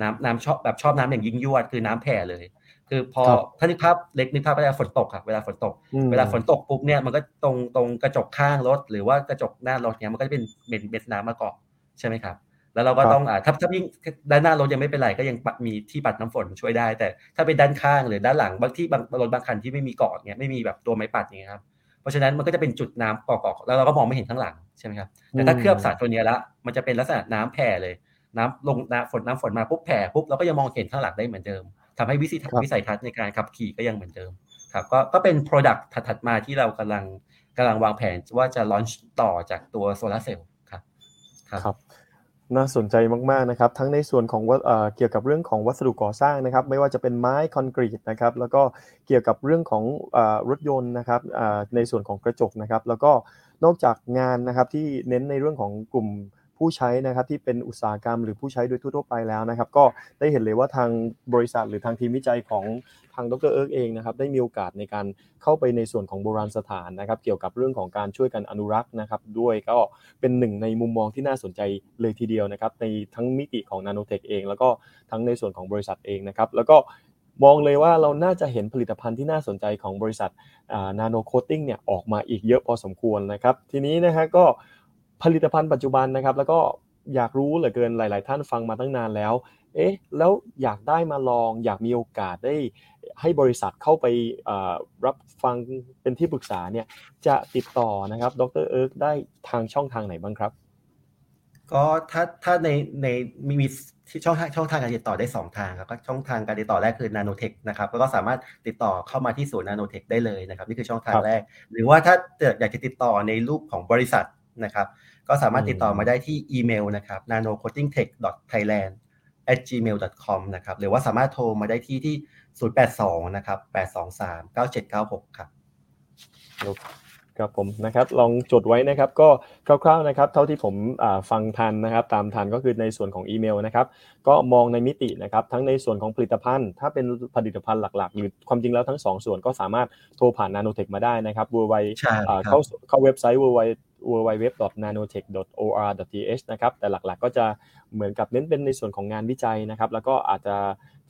น้ำน้ำชอบแบบชอบน้ำอย่างยิ่งยวดคือน้ำแผ่เลย คือพอถ้านึกภาพเล็กนึกภาพเวลาฝนตกครับเวลาฝนตก เวลาฝนตกปุ๊บเนี่ยมันก็ตรงตรงกระจกข้างรถ หรือว่ากระจกหน้ารถเนี่ยมันก็จะเป็นเม็ดเม็ดน้ำมาเกาะใช่ไหมครับ แล้วเราก็ต้องอ่าถ้าถ้ายิ่งด้านหน้ารถยังไม่เป็นไรก็ยังมีที่ปัดน้ำฝนช่วยได้ แต่ถ้าเป็นด้านข้างหรือด้านหลังบางที่บางรถบางคันที่ไม่มีเกาะเนี่ยไม่มีแบบตัวไม้ปัดอย่างเงี้ยครับเพราะฉะนั้นมันก็จะเป็นจุดน้ำเกาะๆแล้วเราก็มองไม่เห็นข้างหลังใช่ไหมครับแต่ถ้าเคลือบสารตัวนี้ละมันจะเป็นลักษณะน้ำแผ่เลย น้ำลงน้ำฝนน้ำฝนมาปุ๊บแผ่ปุ๊บเราก็ยังมองเห็นข้างหลังได้เหมือนเดิมทำให้วิสัยวิสัยทัศน์ในการขับขี่ก็ยังเหมือนเดิมครับก็ก็เป็น Product ถัดมาที่เรากำลังกำลังวางแผนว่าจะลอนช์ต่อจากตัวโซลาร์เซลล์ครับครับ น่าสนใจมากๆนะครับ ทั้งในส่วนของเกี่ยวกับเรื่องของวัสดุก่อสร้างนะครับ ไม่ว่าจะเป็นไม้คอนกรีตนะครับ แล้วก็เกี่ยวกับเรื่องของรถยนต์นะครับในส่วนของกระจกนะครับ แล้วก็นอกจากงานนะครับที่เน้นในเรื่องของกลุ่ม ผู้ใช้นะครับที่เป็นอุตสาหกรรม หรือผู้ใช้โดยทั่วไปแล้วนะครับ ก็ได้เห็นเลยว่าทางบริษัทหรือทางทีมวิจัยของทางดรเอิร์กเองนะครับได้มีโอกาสในการเข้าไปในส่วนของโบราณสถานนะครับ เกี่ยวกับเรื่องของการช่วยกันอนุรักษ์นะครับ ด้วยก็เป็นหนึ่งในมุมมองที่น่าสนใจเลยทีเดียวนะครับ ในทั้งมิติของนาโนเทคเอง แล้วก็ทั้งในส่วนของบริษัทเองนะครับแล้วก็มองเลยว่าเราน่าจะเห็นผลิตภัณฑ์ที่น่าสนใจของบริษัทนาโนโคตติ้งเนี่ยออกมาอีกเยอะพอสมควรนะครับ ทีนี้นะฮะก็ ผลิตภัณฑ์ปัจจุบันนะครับ แล้วก็อยากรู้เหลือเกินหลาย ๆ ท่านฟังมาตั้งนานแล้ว เอ๊ะ แล้วอยากได้มาลอง อยากมีโอกาสได้ให้บริษัทเข้าไปรับฟังเป็นที่ปรึกษาเนี่ย จะติดต่อนะครับ ดรเอิร์กได้ทางช่องทางไหนบ้างครับ ก็ถ้าถ้าในในมีมีที่ช่องทางช่องทางการติดต่อได้ 2 ทางครับก็ช่องทางการติดต่อแรกคือนาโนเทคนะครับแล้วก็สามารถติดต่อเข้ามาที่ศูนย์นาโนเทคได้เลยนะครับ นี่คือช่องทางแรก หรือว่าถ้าอยากจะติดต่อในรูปของบริษัท นะครับ ก็สามารถติดต่อมาได้ที่อีเมลนะครับ nanocoatingtech.thailand at gmail.com นะครับ หรือว่าสามารถโทรมาได้ที่ที่ 082 นะครับ 823 9796 ครับครับผมนะครับลองจดไว้นะครับก็คร่าวๆนะครับเท่าที่ผมฟังทันนะครับตามทันก็คือในส่วนของอีเมลนะครับก็มองในมิตินะครับทั้งในส่วนของผลิตภัณฑ์ ถ้าเป็นผลิตภัณฑ์หลักๆ หรือความจริงแล้วทั้ง 2 ส่วนก็สามารถโทรผ่านนาโนเทคมาได้นะครับเวอร์ไวเข้าเข้าเว็บไซต์ World Wide www.nanotech.or.th นะครับแต่หลักๆก็จะเหมือนกับเน้นเป็นในส่วนของงานวิจัยนะครับแล้วก็อาจจะ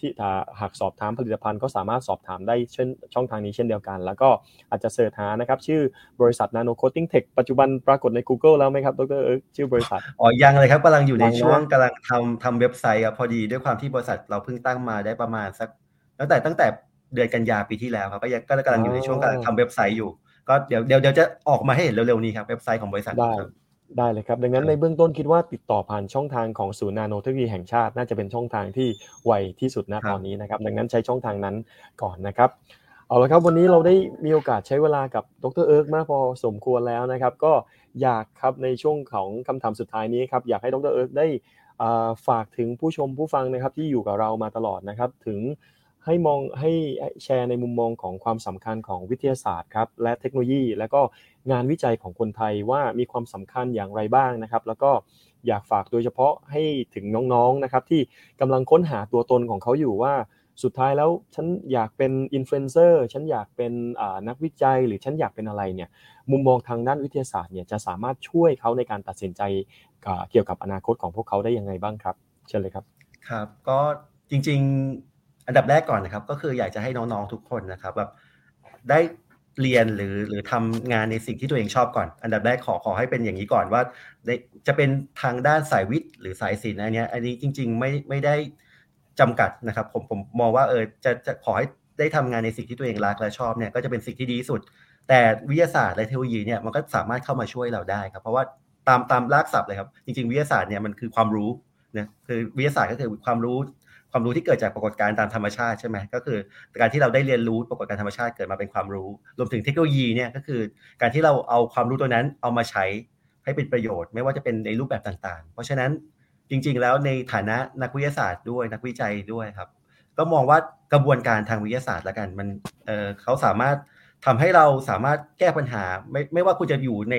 ที่หากสอบถามผลิตภัณฑ์ก็สามารถสอบถามได้เช่นช่องทางนี้เช่นเดียวกัน แล้วก็อาจจะ search หานะครับชื่อบริษัท Nano Coating Tech ปัจจุบันปรากฏใน Google แล้วไหมครับดรเอิร์กชื่อบริษัทอ๋อยังเลยครับกำลังอยู่ในช่วงกำลังทำทำเว็บไซต์ครับพอดีด้วยความที่บริษัทเราเพิ่งตั้งมาได้ประมาณสักตั้งแต่ตั้งแต่เดือนกันยาปีที่แล้วครับก็ยังก็กำลังอยู่ในช่วงกำลังทำเว็บไซต์อยู่ ก็เดี๋ยวเดี๋ยวเดี๋ยวจะออกมาให้เห็นเร็วๆนี้ครับเว็บไซต์ของบริษัทได้ได้เลยครับ ดังนั้นในเบื้องต้นคิดว่าติดต่อผ่านช่องทางของศูนย์นาโนเทคโนโลยีแห่งชาติ น่าจะเป็นช่องทางที่ไวที่สุดณตอนนี้นะครับดังนั้นใช้ช่องทางนั้นก่อนนะครับเอาละครับวันนี้เราได้มีโอกาสใช้เวลากับดรเอิร์กมากพอสมควรแล้วนะครับ ก็อยากครับในช่วงของคำถามสุดท้ายนี้ครับอยากให้ดรเอิร์กได้ฝากถึงผู้ชมผู้ฟังนะครับที่อยู่กับเรามาตลอดนะครับถึง ให้มองให้แชร์ในมุมมองของความสำคัญของวิทยาศาสตร์ครับและเทคโนโลยี และก็งานวิจัยของคนไทยว่ามีความสำคัญอย่างไรบ้างนะครับ แล้วก็อยากฝากโดยเฉพาะให้ถึงน้องๆนะครับที่กำลังค้นหาตัวตนของเขาอยู่ว่าสุดท้ายแล้วฉันอยากเป็นอินฟลูเอนเซอร์ฉันอยากเป็นนักวิจัย หรือฉันอยากเป็นอะไรเนี่ยมุมมองทางด้านวิทยาศาสตร์เนี่ยจะสามารถช่วยเขาในการตัดสินใจเกี่ยวกับอนาคตของพวกเขาได้ยังไงบ้างครับ เชิญเลยครับครับ ก็จริง อันดับแรกก่อนนะครับ ก็คืออยากจะให้น้องๆทุกคนนะครับแบบได้เรียนหรือหรือทำงานในสิ่งที่ตัวเองชอบก่อน อันดับแรกขอขอให้เป็นอย่างนี้ก่อนว่าจะเป็นทางด้านสายวิทย์หรือสายศิลป์อันนี้อันนี้จริง ๆ ไม่ไม่ได้จำกัดนะครับ ผมผมมองว่าเออจะจะขอให้ได้ทำงานในสิ่งที่ตัวเองรักและชอบเนี่ยก็จะเป็นสิ่งที่ดีที่สุด แต่วิทยาศาสตร์และเทคโนโลยีเนี่ยมันก็สามารถเข้ามาช่วยเราได้ครับ เพราะว่าตามตามรากศัพท์เลยครับ จริง ๆ วิทยาศาสตร์เนี่ยมันคือความรู้นะคือวิทยาศาสตร์ก็คือความรู้ ความรู้ที่เกิดจากปรากฏการณ์ตามธรรมชาติใช่ไหมก็คือการที่เราได้เรียนรู้ปรากฏการณ์ธรรมชาติเกิดมาเป็นความรู้ รวมถึงเทคโนโลยีเนี่ยก็คือการที่เราเอาความรู้ตัวนั้นเอามาใช้ให้เป็นประโยชน์ ไม่ว่าจะเป็นในรูปแบบต่างๆ เพราะฉะนั้นจริง ๆ แล้วในฐานะนักวิทยาศาสตร์ด้วยนักวิจัยด้วยครับ ก็มองว่ากระบวนการทางวิทยาศาสตร์ละกันมันเเขาสามารถทำให้เราสามารถแก้ปัญหาไม่ไม่ว่าคุณจะอยู่ใน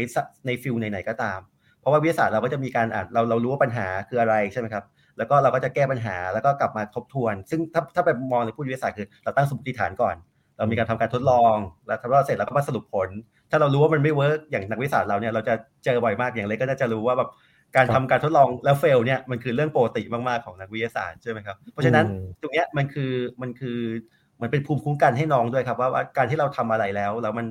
ใน field ไหนๆก็ตาม เพราะว่าวิทยาศาสตร์เราก็จะมีการอ่านเราเรารู้ว่าปัญหาคืออะไรใช่ไหมครับ แล้วก็เราก็จะแก้ปัญหาแล้วก็กลับมาทบทวน ซึ่งถ้าถ้าไปมองในผู้วิทยาศาสตร์คือเราตั้งสมมติฐานก่อน เรามีการทำการทดลอง แล้วทดลองเสร็จเราก็มาสรุปผล ถ้าเรารู้ว่ามันไม่ work อย่างนักวิทยาศาสตร์เราเนี่ยเราจะเจอบ่อยมากอย่างเล็กก็น่าจะรู้ว่าแบบการทำการทดลองแล้ว fail เนี่ยมันคือเรื่องปกติมากๆของนักวิทยาศาสตร์ใช่ไหมครับเพราะฉะนั้นตรงเนี้ยมันคือมันคือมันเป็นภูมิคุ้มกันให้น้องด้วยครับว่าการที่เราทำอะไรแล้วแล้วมัน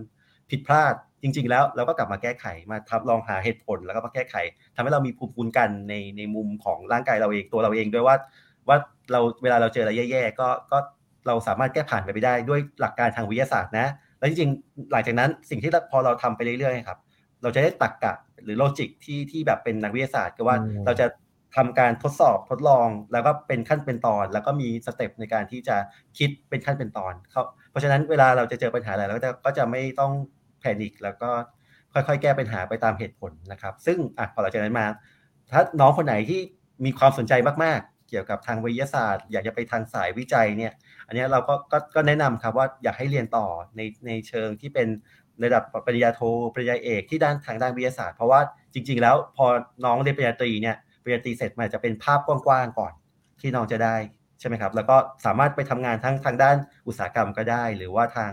ผิดพลาดจริง ๆ แล้วเราก็กลับมาแก้ไขมาทำลองหาเหตุผลแล้วก็มาแก้ไขทำให้เรามีภูมิคุ้มกันในในมุมของร่างกายเราเองตัวเราเองด้วยว่า ว่าเราเวลาเราเจออะไรแย่ๆก็ก็เราสามารถแก้ผ่านไปไปได้ด้วยหลักการทางวิทยาศาสตร์นะ แล้วจริงๆ หลังจากนั้นสิ่งที่พอเราทำไปเรื่อยๆครับเราจะได้ตักกะหรือโลจิกที่ที่แบบเป็นนักวิทยาศาสตร์ก็ว่าเราจะทำการทดสอบทดลองแล้วก็เป็นขั้นเป็นตอน แล้วก็มีสเต็ปในการที่จะคิดเป็นขั้นเป็นตอนเพราะฉะนั้นเวลาเราจะเจอปัญหาอะไรเราก็จะก็จะไม่ต้อง แพนิคแล้วก็ค่อยๆ แก้ปัญหาไปตามเหตุผลนะครับ ซึ่งอะพอเราจากนั้นมา ถ้าน้องคนไหนที่มีความสนใจมากๆ เกี่ยวกับทางวิทยาศาสตร์ อยากจะไปทางสายวิจัยเนี่ย อันนี้เราก็ก็ก็แนะนำครับว่าอยากให้เรียนต่อในในเชิงที่เป็นระดับปริญญาโทปริญญาเอกที่ด้านทางด้านวิทยาศาสตร์ เพราะว่าจริง ๆ แล้วพอน้องเรียนปริญญาตรีเนี่ยปริญญาตรีเสร็จมันจะเป็นภาพกว้างๆก่อนที่น้องจะได้ใช่ไหมครับ แล้วก็สามารถไปทำงานทั้งทางด้านอุตสาหกรรมก็ได้ หรือว่าทาง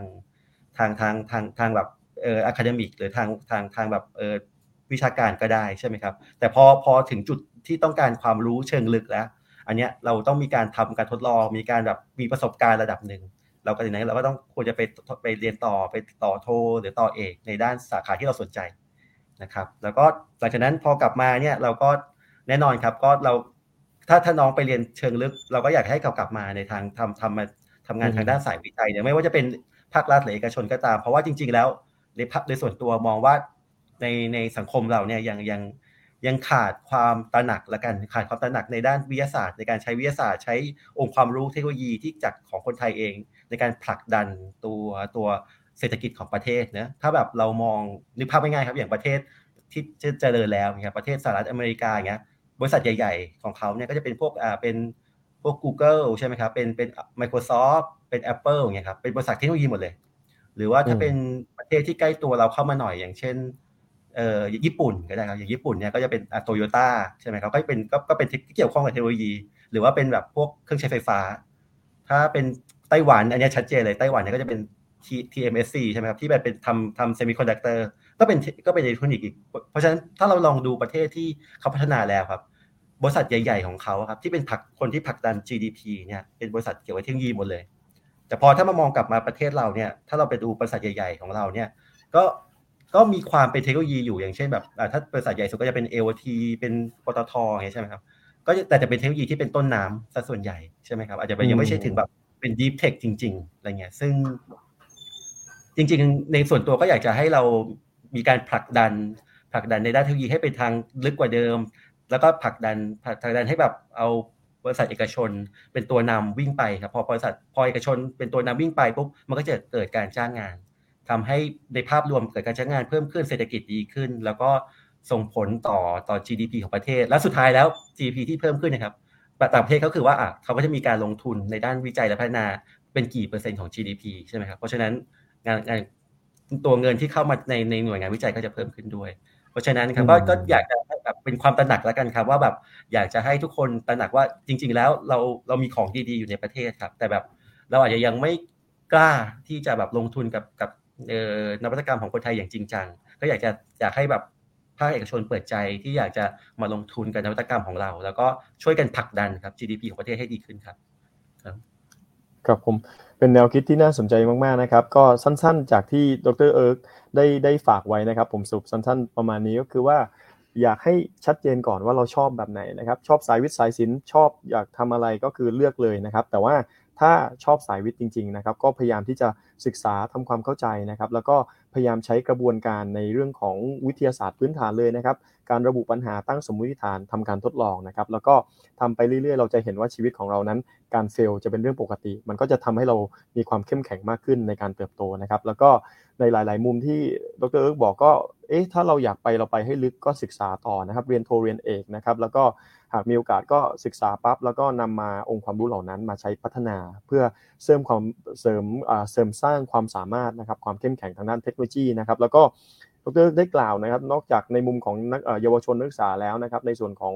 ทางทางทางทางแบบ เอ่ออะคาเดมิกหรือทางทางทางแบบเอ่อวิชาการก็ได้ใช่ไหมครับ แต่พอพอถึงจุดที่ต้องการความรู้เชิงลึกแล้ว อันเนี้ยเราต้องมีการทำการทดลอง มีการแบบมีประสบการณ์ระดับหนึ่งเราก็ถึงนั้นเราก็ต้องควรจะไปไปเรียนต่อไปต่อโทหรือต่อเอกในด้านสาขาที่เราสนใจนะครับ แล้วก็หลังจากนั้นพอกลับมาเนี่ยเราก็แน่นอนครับก็เราถ้าถ้าน้องไปเรียนเชิงลึก เราก็อยากให้เขากลับมาในทางทำทำมาทำงานทางด้านสายวิจัยเนี่ยไม่ว่าจะเป็นภาครัฐหรือเอกชนก็ตาม เพราะว่าจริง ๆ แล้ว ในภาคในส่วนตัวมองว่าในในสังคมเราเนี่ยยังยังยังขาดความตระหนักละกันขาดความตระหนักในด้านวิทยาศาสตร์ ในการใช้วิทยาศาสตร์ ใช้องค์ความรู้เทคโนโลยีที่จากของคนไทยเอง ในการผลักดันตัวตัวเศรษฐกิจของประเทศนะถ้าแบบเรามองนึกภาพง่ายๆครับอย่างประเทศที่จเจริญแล้วเนี่ยประเทศสหรัฐอเมริกาอย่างเงี้ยบริษัทใหญ่ ๆ ของเขาเนี่ยก็จะเป็นพวกอ่าเป็นพวก Google ใช่ไหมครับเป็นเป็น Microsoft เป็น Apple อย่างเงี้ยครับเป็นบริษัทเทคโนโลยีหมดเลย หรือว่าถ้าเป็นประเทศที่ใกล้ตัวเราเข้ามาหน่อยอย่างเช่นเอ่อญี่ปุ่นก็ได้ครับอย่างญี่ปุ่นเนี่ยก็จะเป็นโตโยต้าใช่ไหมครับก็เป็นก็ก็เป็นที่เกี่ยวข้องกับเทคโนโลยี หรือว่าเป็นแบบพวกเครื่องใช้ไฟฟ้า ถ้าเป็นไต้หวันอันนี้ชัดเจนเลยไต้หวันเนี่ยก็จะเป็น TMSC ใช่ไหมครับที่แบบเป็นทำทำเซมิคอนดักเตอร์ก็เป็นก็เป็นอิเล็กทรอนิกส์อีก เพราะฉะนั้นถ้าเราลองดูประเทศที่เขาพัฒนาแล้วครับ บริษัทใหญ่ ๆ ของเขาครับที่เป็นผักคนที่ผลักดัน GDP เนี่ยเป็นบริษัทเกี่ยวกับเทคโนโลยีหมดเลย แต่พอถ้ามามองกลับมาประเทศเราเนี่ย ถ้าเราไปดูบริษัทใหญ่ ๆ ของเราเนี่ย ก็ก็มีความเป็นเทคโนโลยีอยู่อย่างเช่นแบบถ้าบริษัทใหญ่สุดก็จะเป็น AOT เป็นปตทอย่างเงี้ยใช่ไหมครับก็แต่จะเป็นเทคโนโลยีที่เป็นต้นน้ำซะส่วนใหญ่ใช่ไหมครับอาจจะยังไม่ใช่ถึงแบบเป็น deep tech จริง ๆอะไรเงี้ยซึ่ง จริง ๆ ในส่วนตัวก็อยากจะให้เรามีการผลักดันผลักดันในด้านเทคโนโลยีให้ไปทางลึกกว่าเดิม แล้วก็ผลักดันผลักดันให้แบบเอา บริษัทเอกชนเป็นตัวนำวิ่งไปครับพอบริษัทพอเอกชนเป็นตัวนำวิ่งไปปุ๊บมันก็จะเกิดการจ้างงานทำให้ในภาพรวมเกิดการจ้างงานเพิ่มขึ้นเศรษฐกิจดีขึ้น แล้วก็ส่งผลต่อต่อ GDP ของประเทศ และสุดท้ายแล้ว GDP ที่เพิ่มขึ้นนะครับต่างประเทศเขาคือว่าอะเขาก็จะมีการลงทุนในด้านวิจัยและพัฒนาเป็นกี่เปอร์เซ็นต์ของ GDP ใช่ไหมครับเพราะฉะนั้นงานงานตัวเงินที่เข้ามาในในหน่วยงานวิจัยก็จะเพิ่มขึ้นด้วย เพราะฉะนั้นครับก็ก็อยากจะแบบเป็นความตระหนักแล้วกันครับว่าแบบอยากจะให้ทุกคนตระหนักว่าจริง ๆ แล้วเราเรามีของดีๆอยู่ในประเทศครับ แต่แบบเราอาจจะยังไม่กล้าที่จะแบบลงทุนกับกับนวัตกรรมของคนไทยอย่างจริงจังก็อยากจะอยากให้แบบภาคเอกชนเปิดใจที่อยากจะมาลงทุนกับนวัตกรรมของเรา แล้วก็ช่วยกันผลักดันครับ GDP ของประเทศให้ดีขึ้นครับ ครับผมเป็นแนวคิดที่น่าสนใจมากๆนะครับ ก็สั้นๆ จากที่ดรเอิร์กได้ได้ฝากไว้นะครับ ผมสรุปสั้นๆ ประมาณนี้ก็คือว่า อยากให้ชัดเจนก่อนว่าเราชอบแบบไหนนะครับ ชอบสายวิทย์สายศิลป์ชอบอยากทำอะไรก็คือเลือกเลยนะครับ แต่ว่าถ้าชอบสายวิทย์จริง ๆ นะครับ ก็พยายามที่จะศึกษาทำความเข้าใจนะครับ แล้วก็ พยายามใช้กระบวนการในเรื่องของวิทยาศาสตร์พื้นฐานเลยนะครับ การระบุปัญหาตั้งสมมติฐานทำการทดลองนะครับ แล้วก็ทำไปเรื่อยๆ เราจะเห็นว่าชีวิตของเรานั้น การเฟลจะเป็นเรื่องปกติ มันก็จะทำให้เรามีความเข้มแข็งมากขึ้นในการเติบโตนะครับ แล้วก็ในหลาย ๆ มุมที่ดรเอิร์กบอกก็ เอ๊ะ ถ้าเราอยากไปเราไปให้ลึกก็ศึกษาต่อนะครับ เรียนโทเรียนเอกนะครับ แล้วก็หากมีโอกาสก็ศึกษาปั๊บแล้วก็นำมาองค์ความรู้เหล่านั้นมาใช้พัฒนา เพื่อเสริมความเสริมเสริมสร้างความสามารถนะครับ ความเข้มแข็งทางด้านเทคโนโลยีนะครับแล้วก็ดรได้กล่าวนะครับ นอกจากในมุมของนักเยาวชนนักศึกษาแล้วนะครับ ในส่วนของ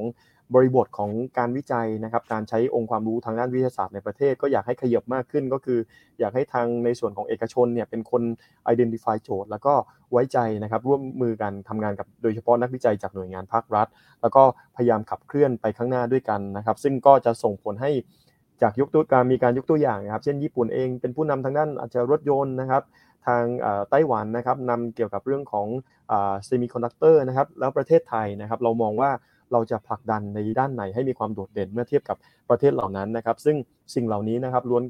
บริบทของการวิจัยนะครับ การใช้องค์ความรู้ทางด้านวิทยาศาสตร์ในประเทศ ก็อยากให้ขยับมากขึ้นก็คือ อยากให้ทางในส่วนของเอกชนเนี่ยเป็นคน identify โจทย์ แล้วก็ไว้ใจนะครับ ร่วมมือกันทำงานกับโดยเฉพาะนักวิจัยจากหน่วยงานภาครัฐ แล้วก็พยายามขับเคลื่อนไปข้างหน้าด้วยกันนะครับ ซึ่งก็จะส่งผลให้จากยกตัวการมีการยกตัวอย่างนะครับ เช่นญี่ปุ่นเองเป็นผู้นำทางด้านอาจจะรถยนต์นะครับ ทางไต้หวันนะครับนำเกี่ยวกับเรื่องของเซมิคอนดักเตอร์นะครับแล้วประเทศไทยนะครับเรามองว่าเราจะผลักดันในด้านไหนให้มีความโดดเด่นเมื่อเทียบกับประเทศเหล่านั้นนะครับ ซึ่งสิ่งเหล่านี้นะครับล้วน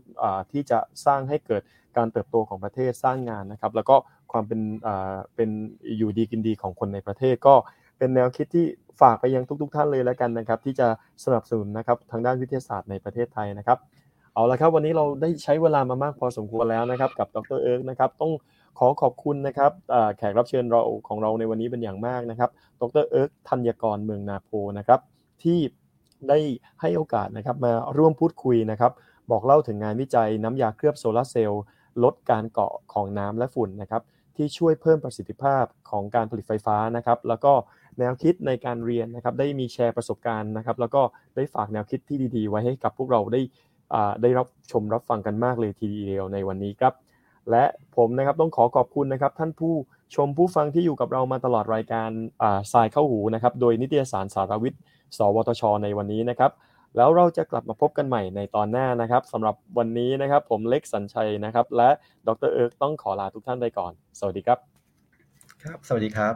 ที่จะสร้างให้เกิดการเติบโตของประเทศสร้างงานนะครับ แล้วก็ความเป็นเป็นอยู่ดีกินดีของคนในประเทศก็เป็นแนวคิดที่ฝากไปยังทุก ๆ ท่านเลยแล้วกันนะครับ ที่จะสนับสนุนนะครับทางด้านวิทยาศาสตร์ในประเทศไทยนะครับ เอาละครับวันนี้เราได้ใช้เวลามามากพอสมควรแล้วนะครับ กับดรเอิร์กนะครับต้องขอขอบคุณนะครับแขกรับเชิญเราของเราในวันนี้เป็นอย่างมากนะครับ ดรเอิร์กธัญกรเมืองนาโพนะครับ ที่ได้ให้โอกาสนะครับมาร่วมพูดคุยนะครับ บอกเล่าถึงงานวิจัยน้ำยาเคลือบโซลาเซลล์ลดการเกาะของน้ำและฝุ่นนะครับ ที่ช่วยเพิ่มประสิทธิภาพของการผลิตไฟฟ้านะครับ แล้วก็แนวคิดในการเรียนนะครับ ได้มีแชร์ประสบการณ์นะครับ แล้วก็ได้ฝากแนวคิดที่ดี ๆ ไว้ให้กับพวกเราได้ ได้รับชมรับฟังกันมากเลยทีเดียวในวันนี้ครับ และผมนะครับต้องขอขอบคุณนะครับ ท่านผู้ชมผู้ฟังที่อยู่กับเรามาตลอดรายการสายเข้าหูนะครับ โดยนิตยสารสารวิทย์ สวทช ในวันนี้นะครับ แล้วเราจะกลับมาพบกันใหม่ในตอนหน้านะครับสำหรับวันนี้นะครับ ผมเล็กสัญชัยนะครับ และดรเอิร์กต้องขอลาทุกท่านไปก่อน สวัสดีครับ ครับ สวัสดีครับ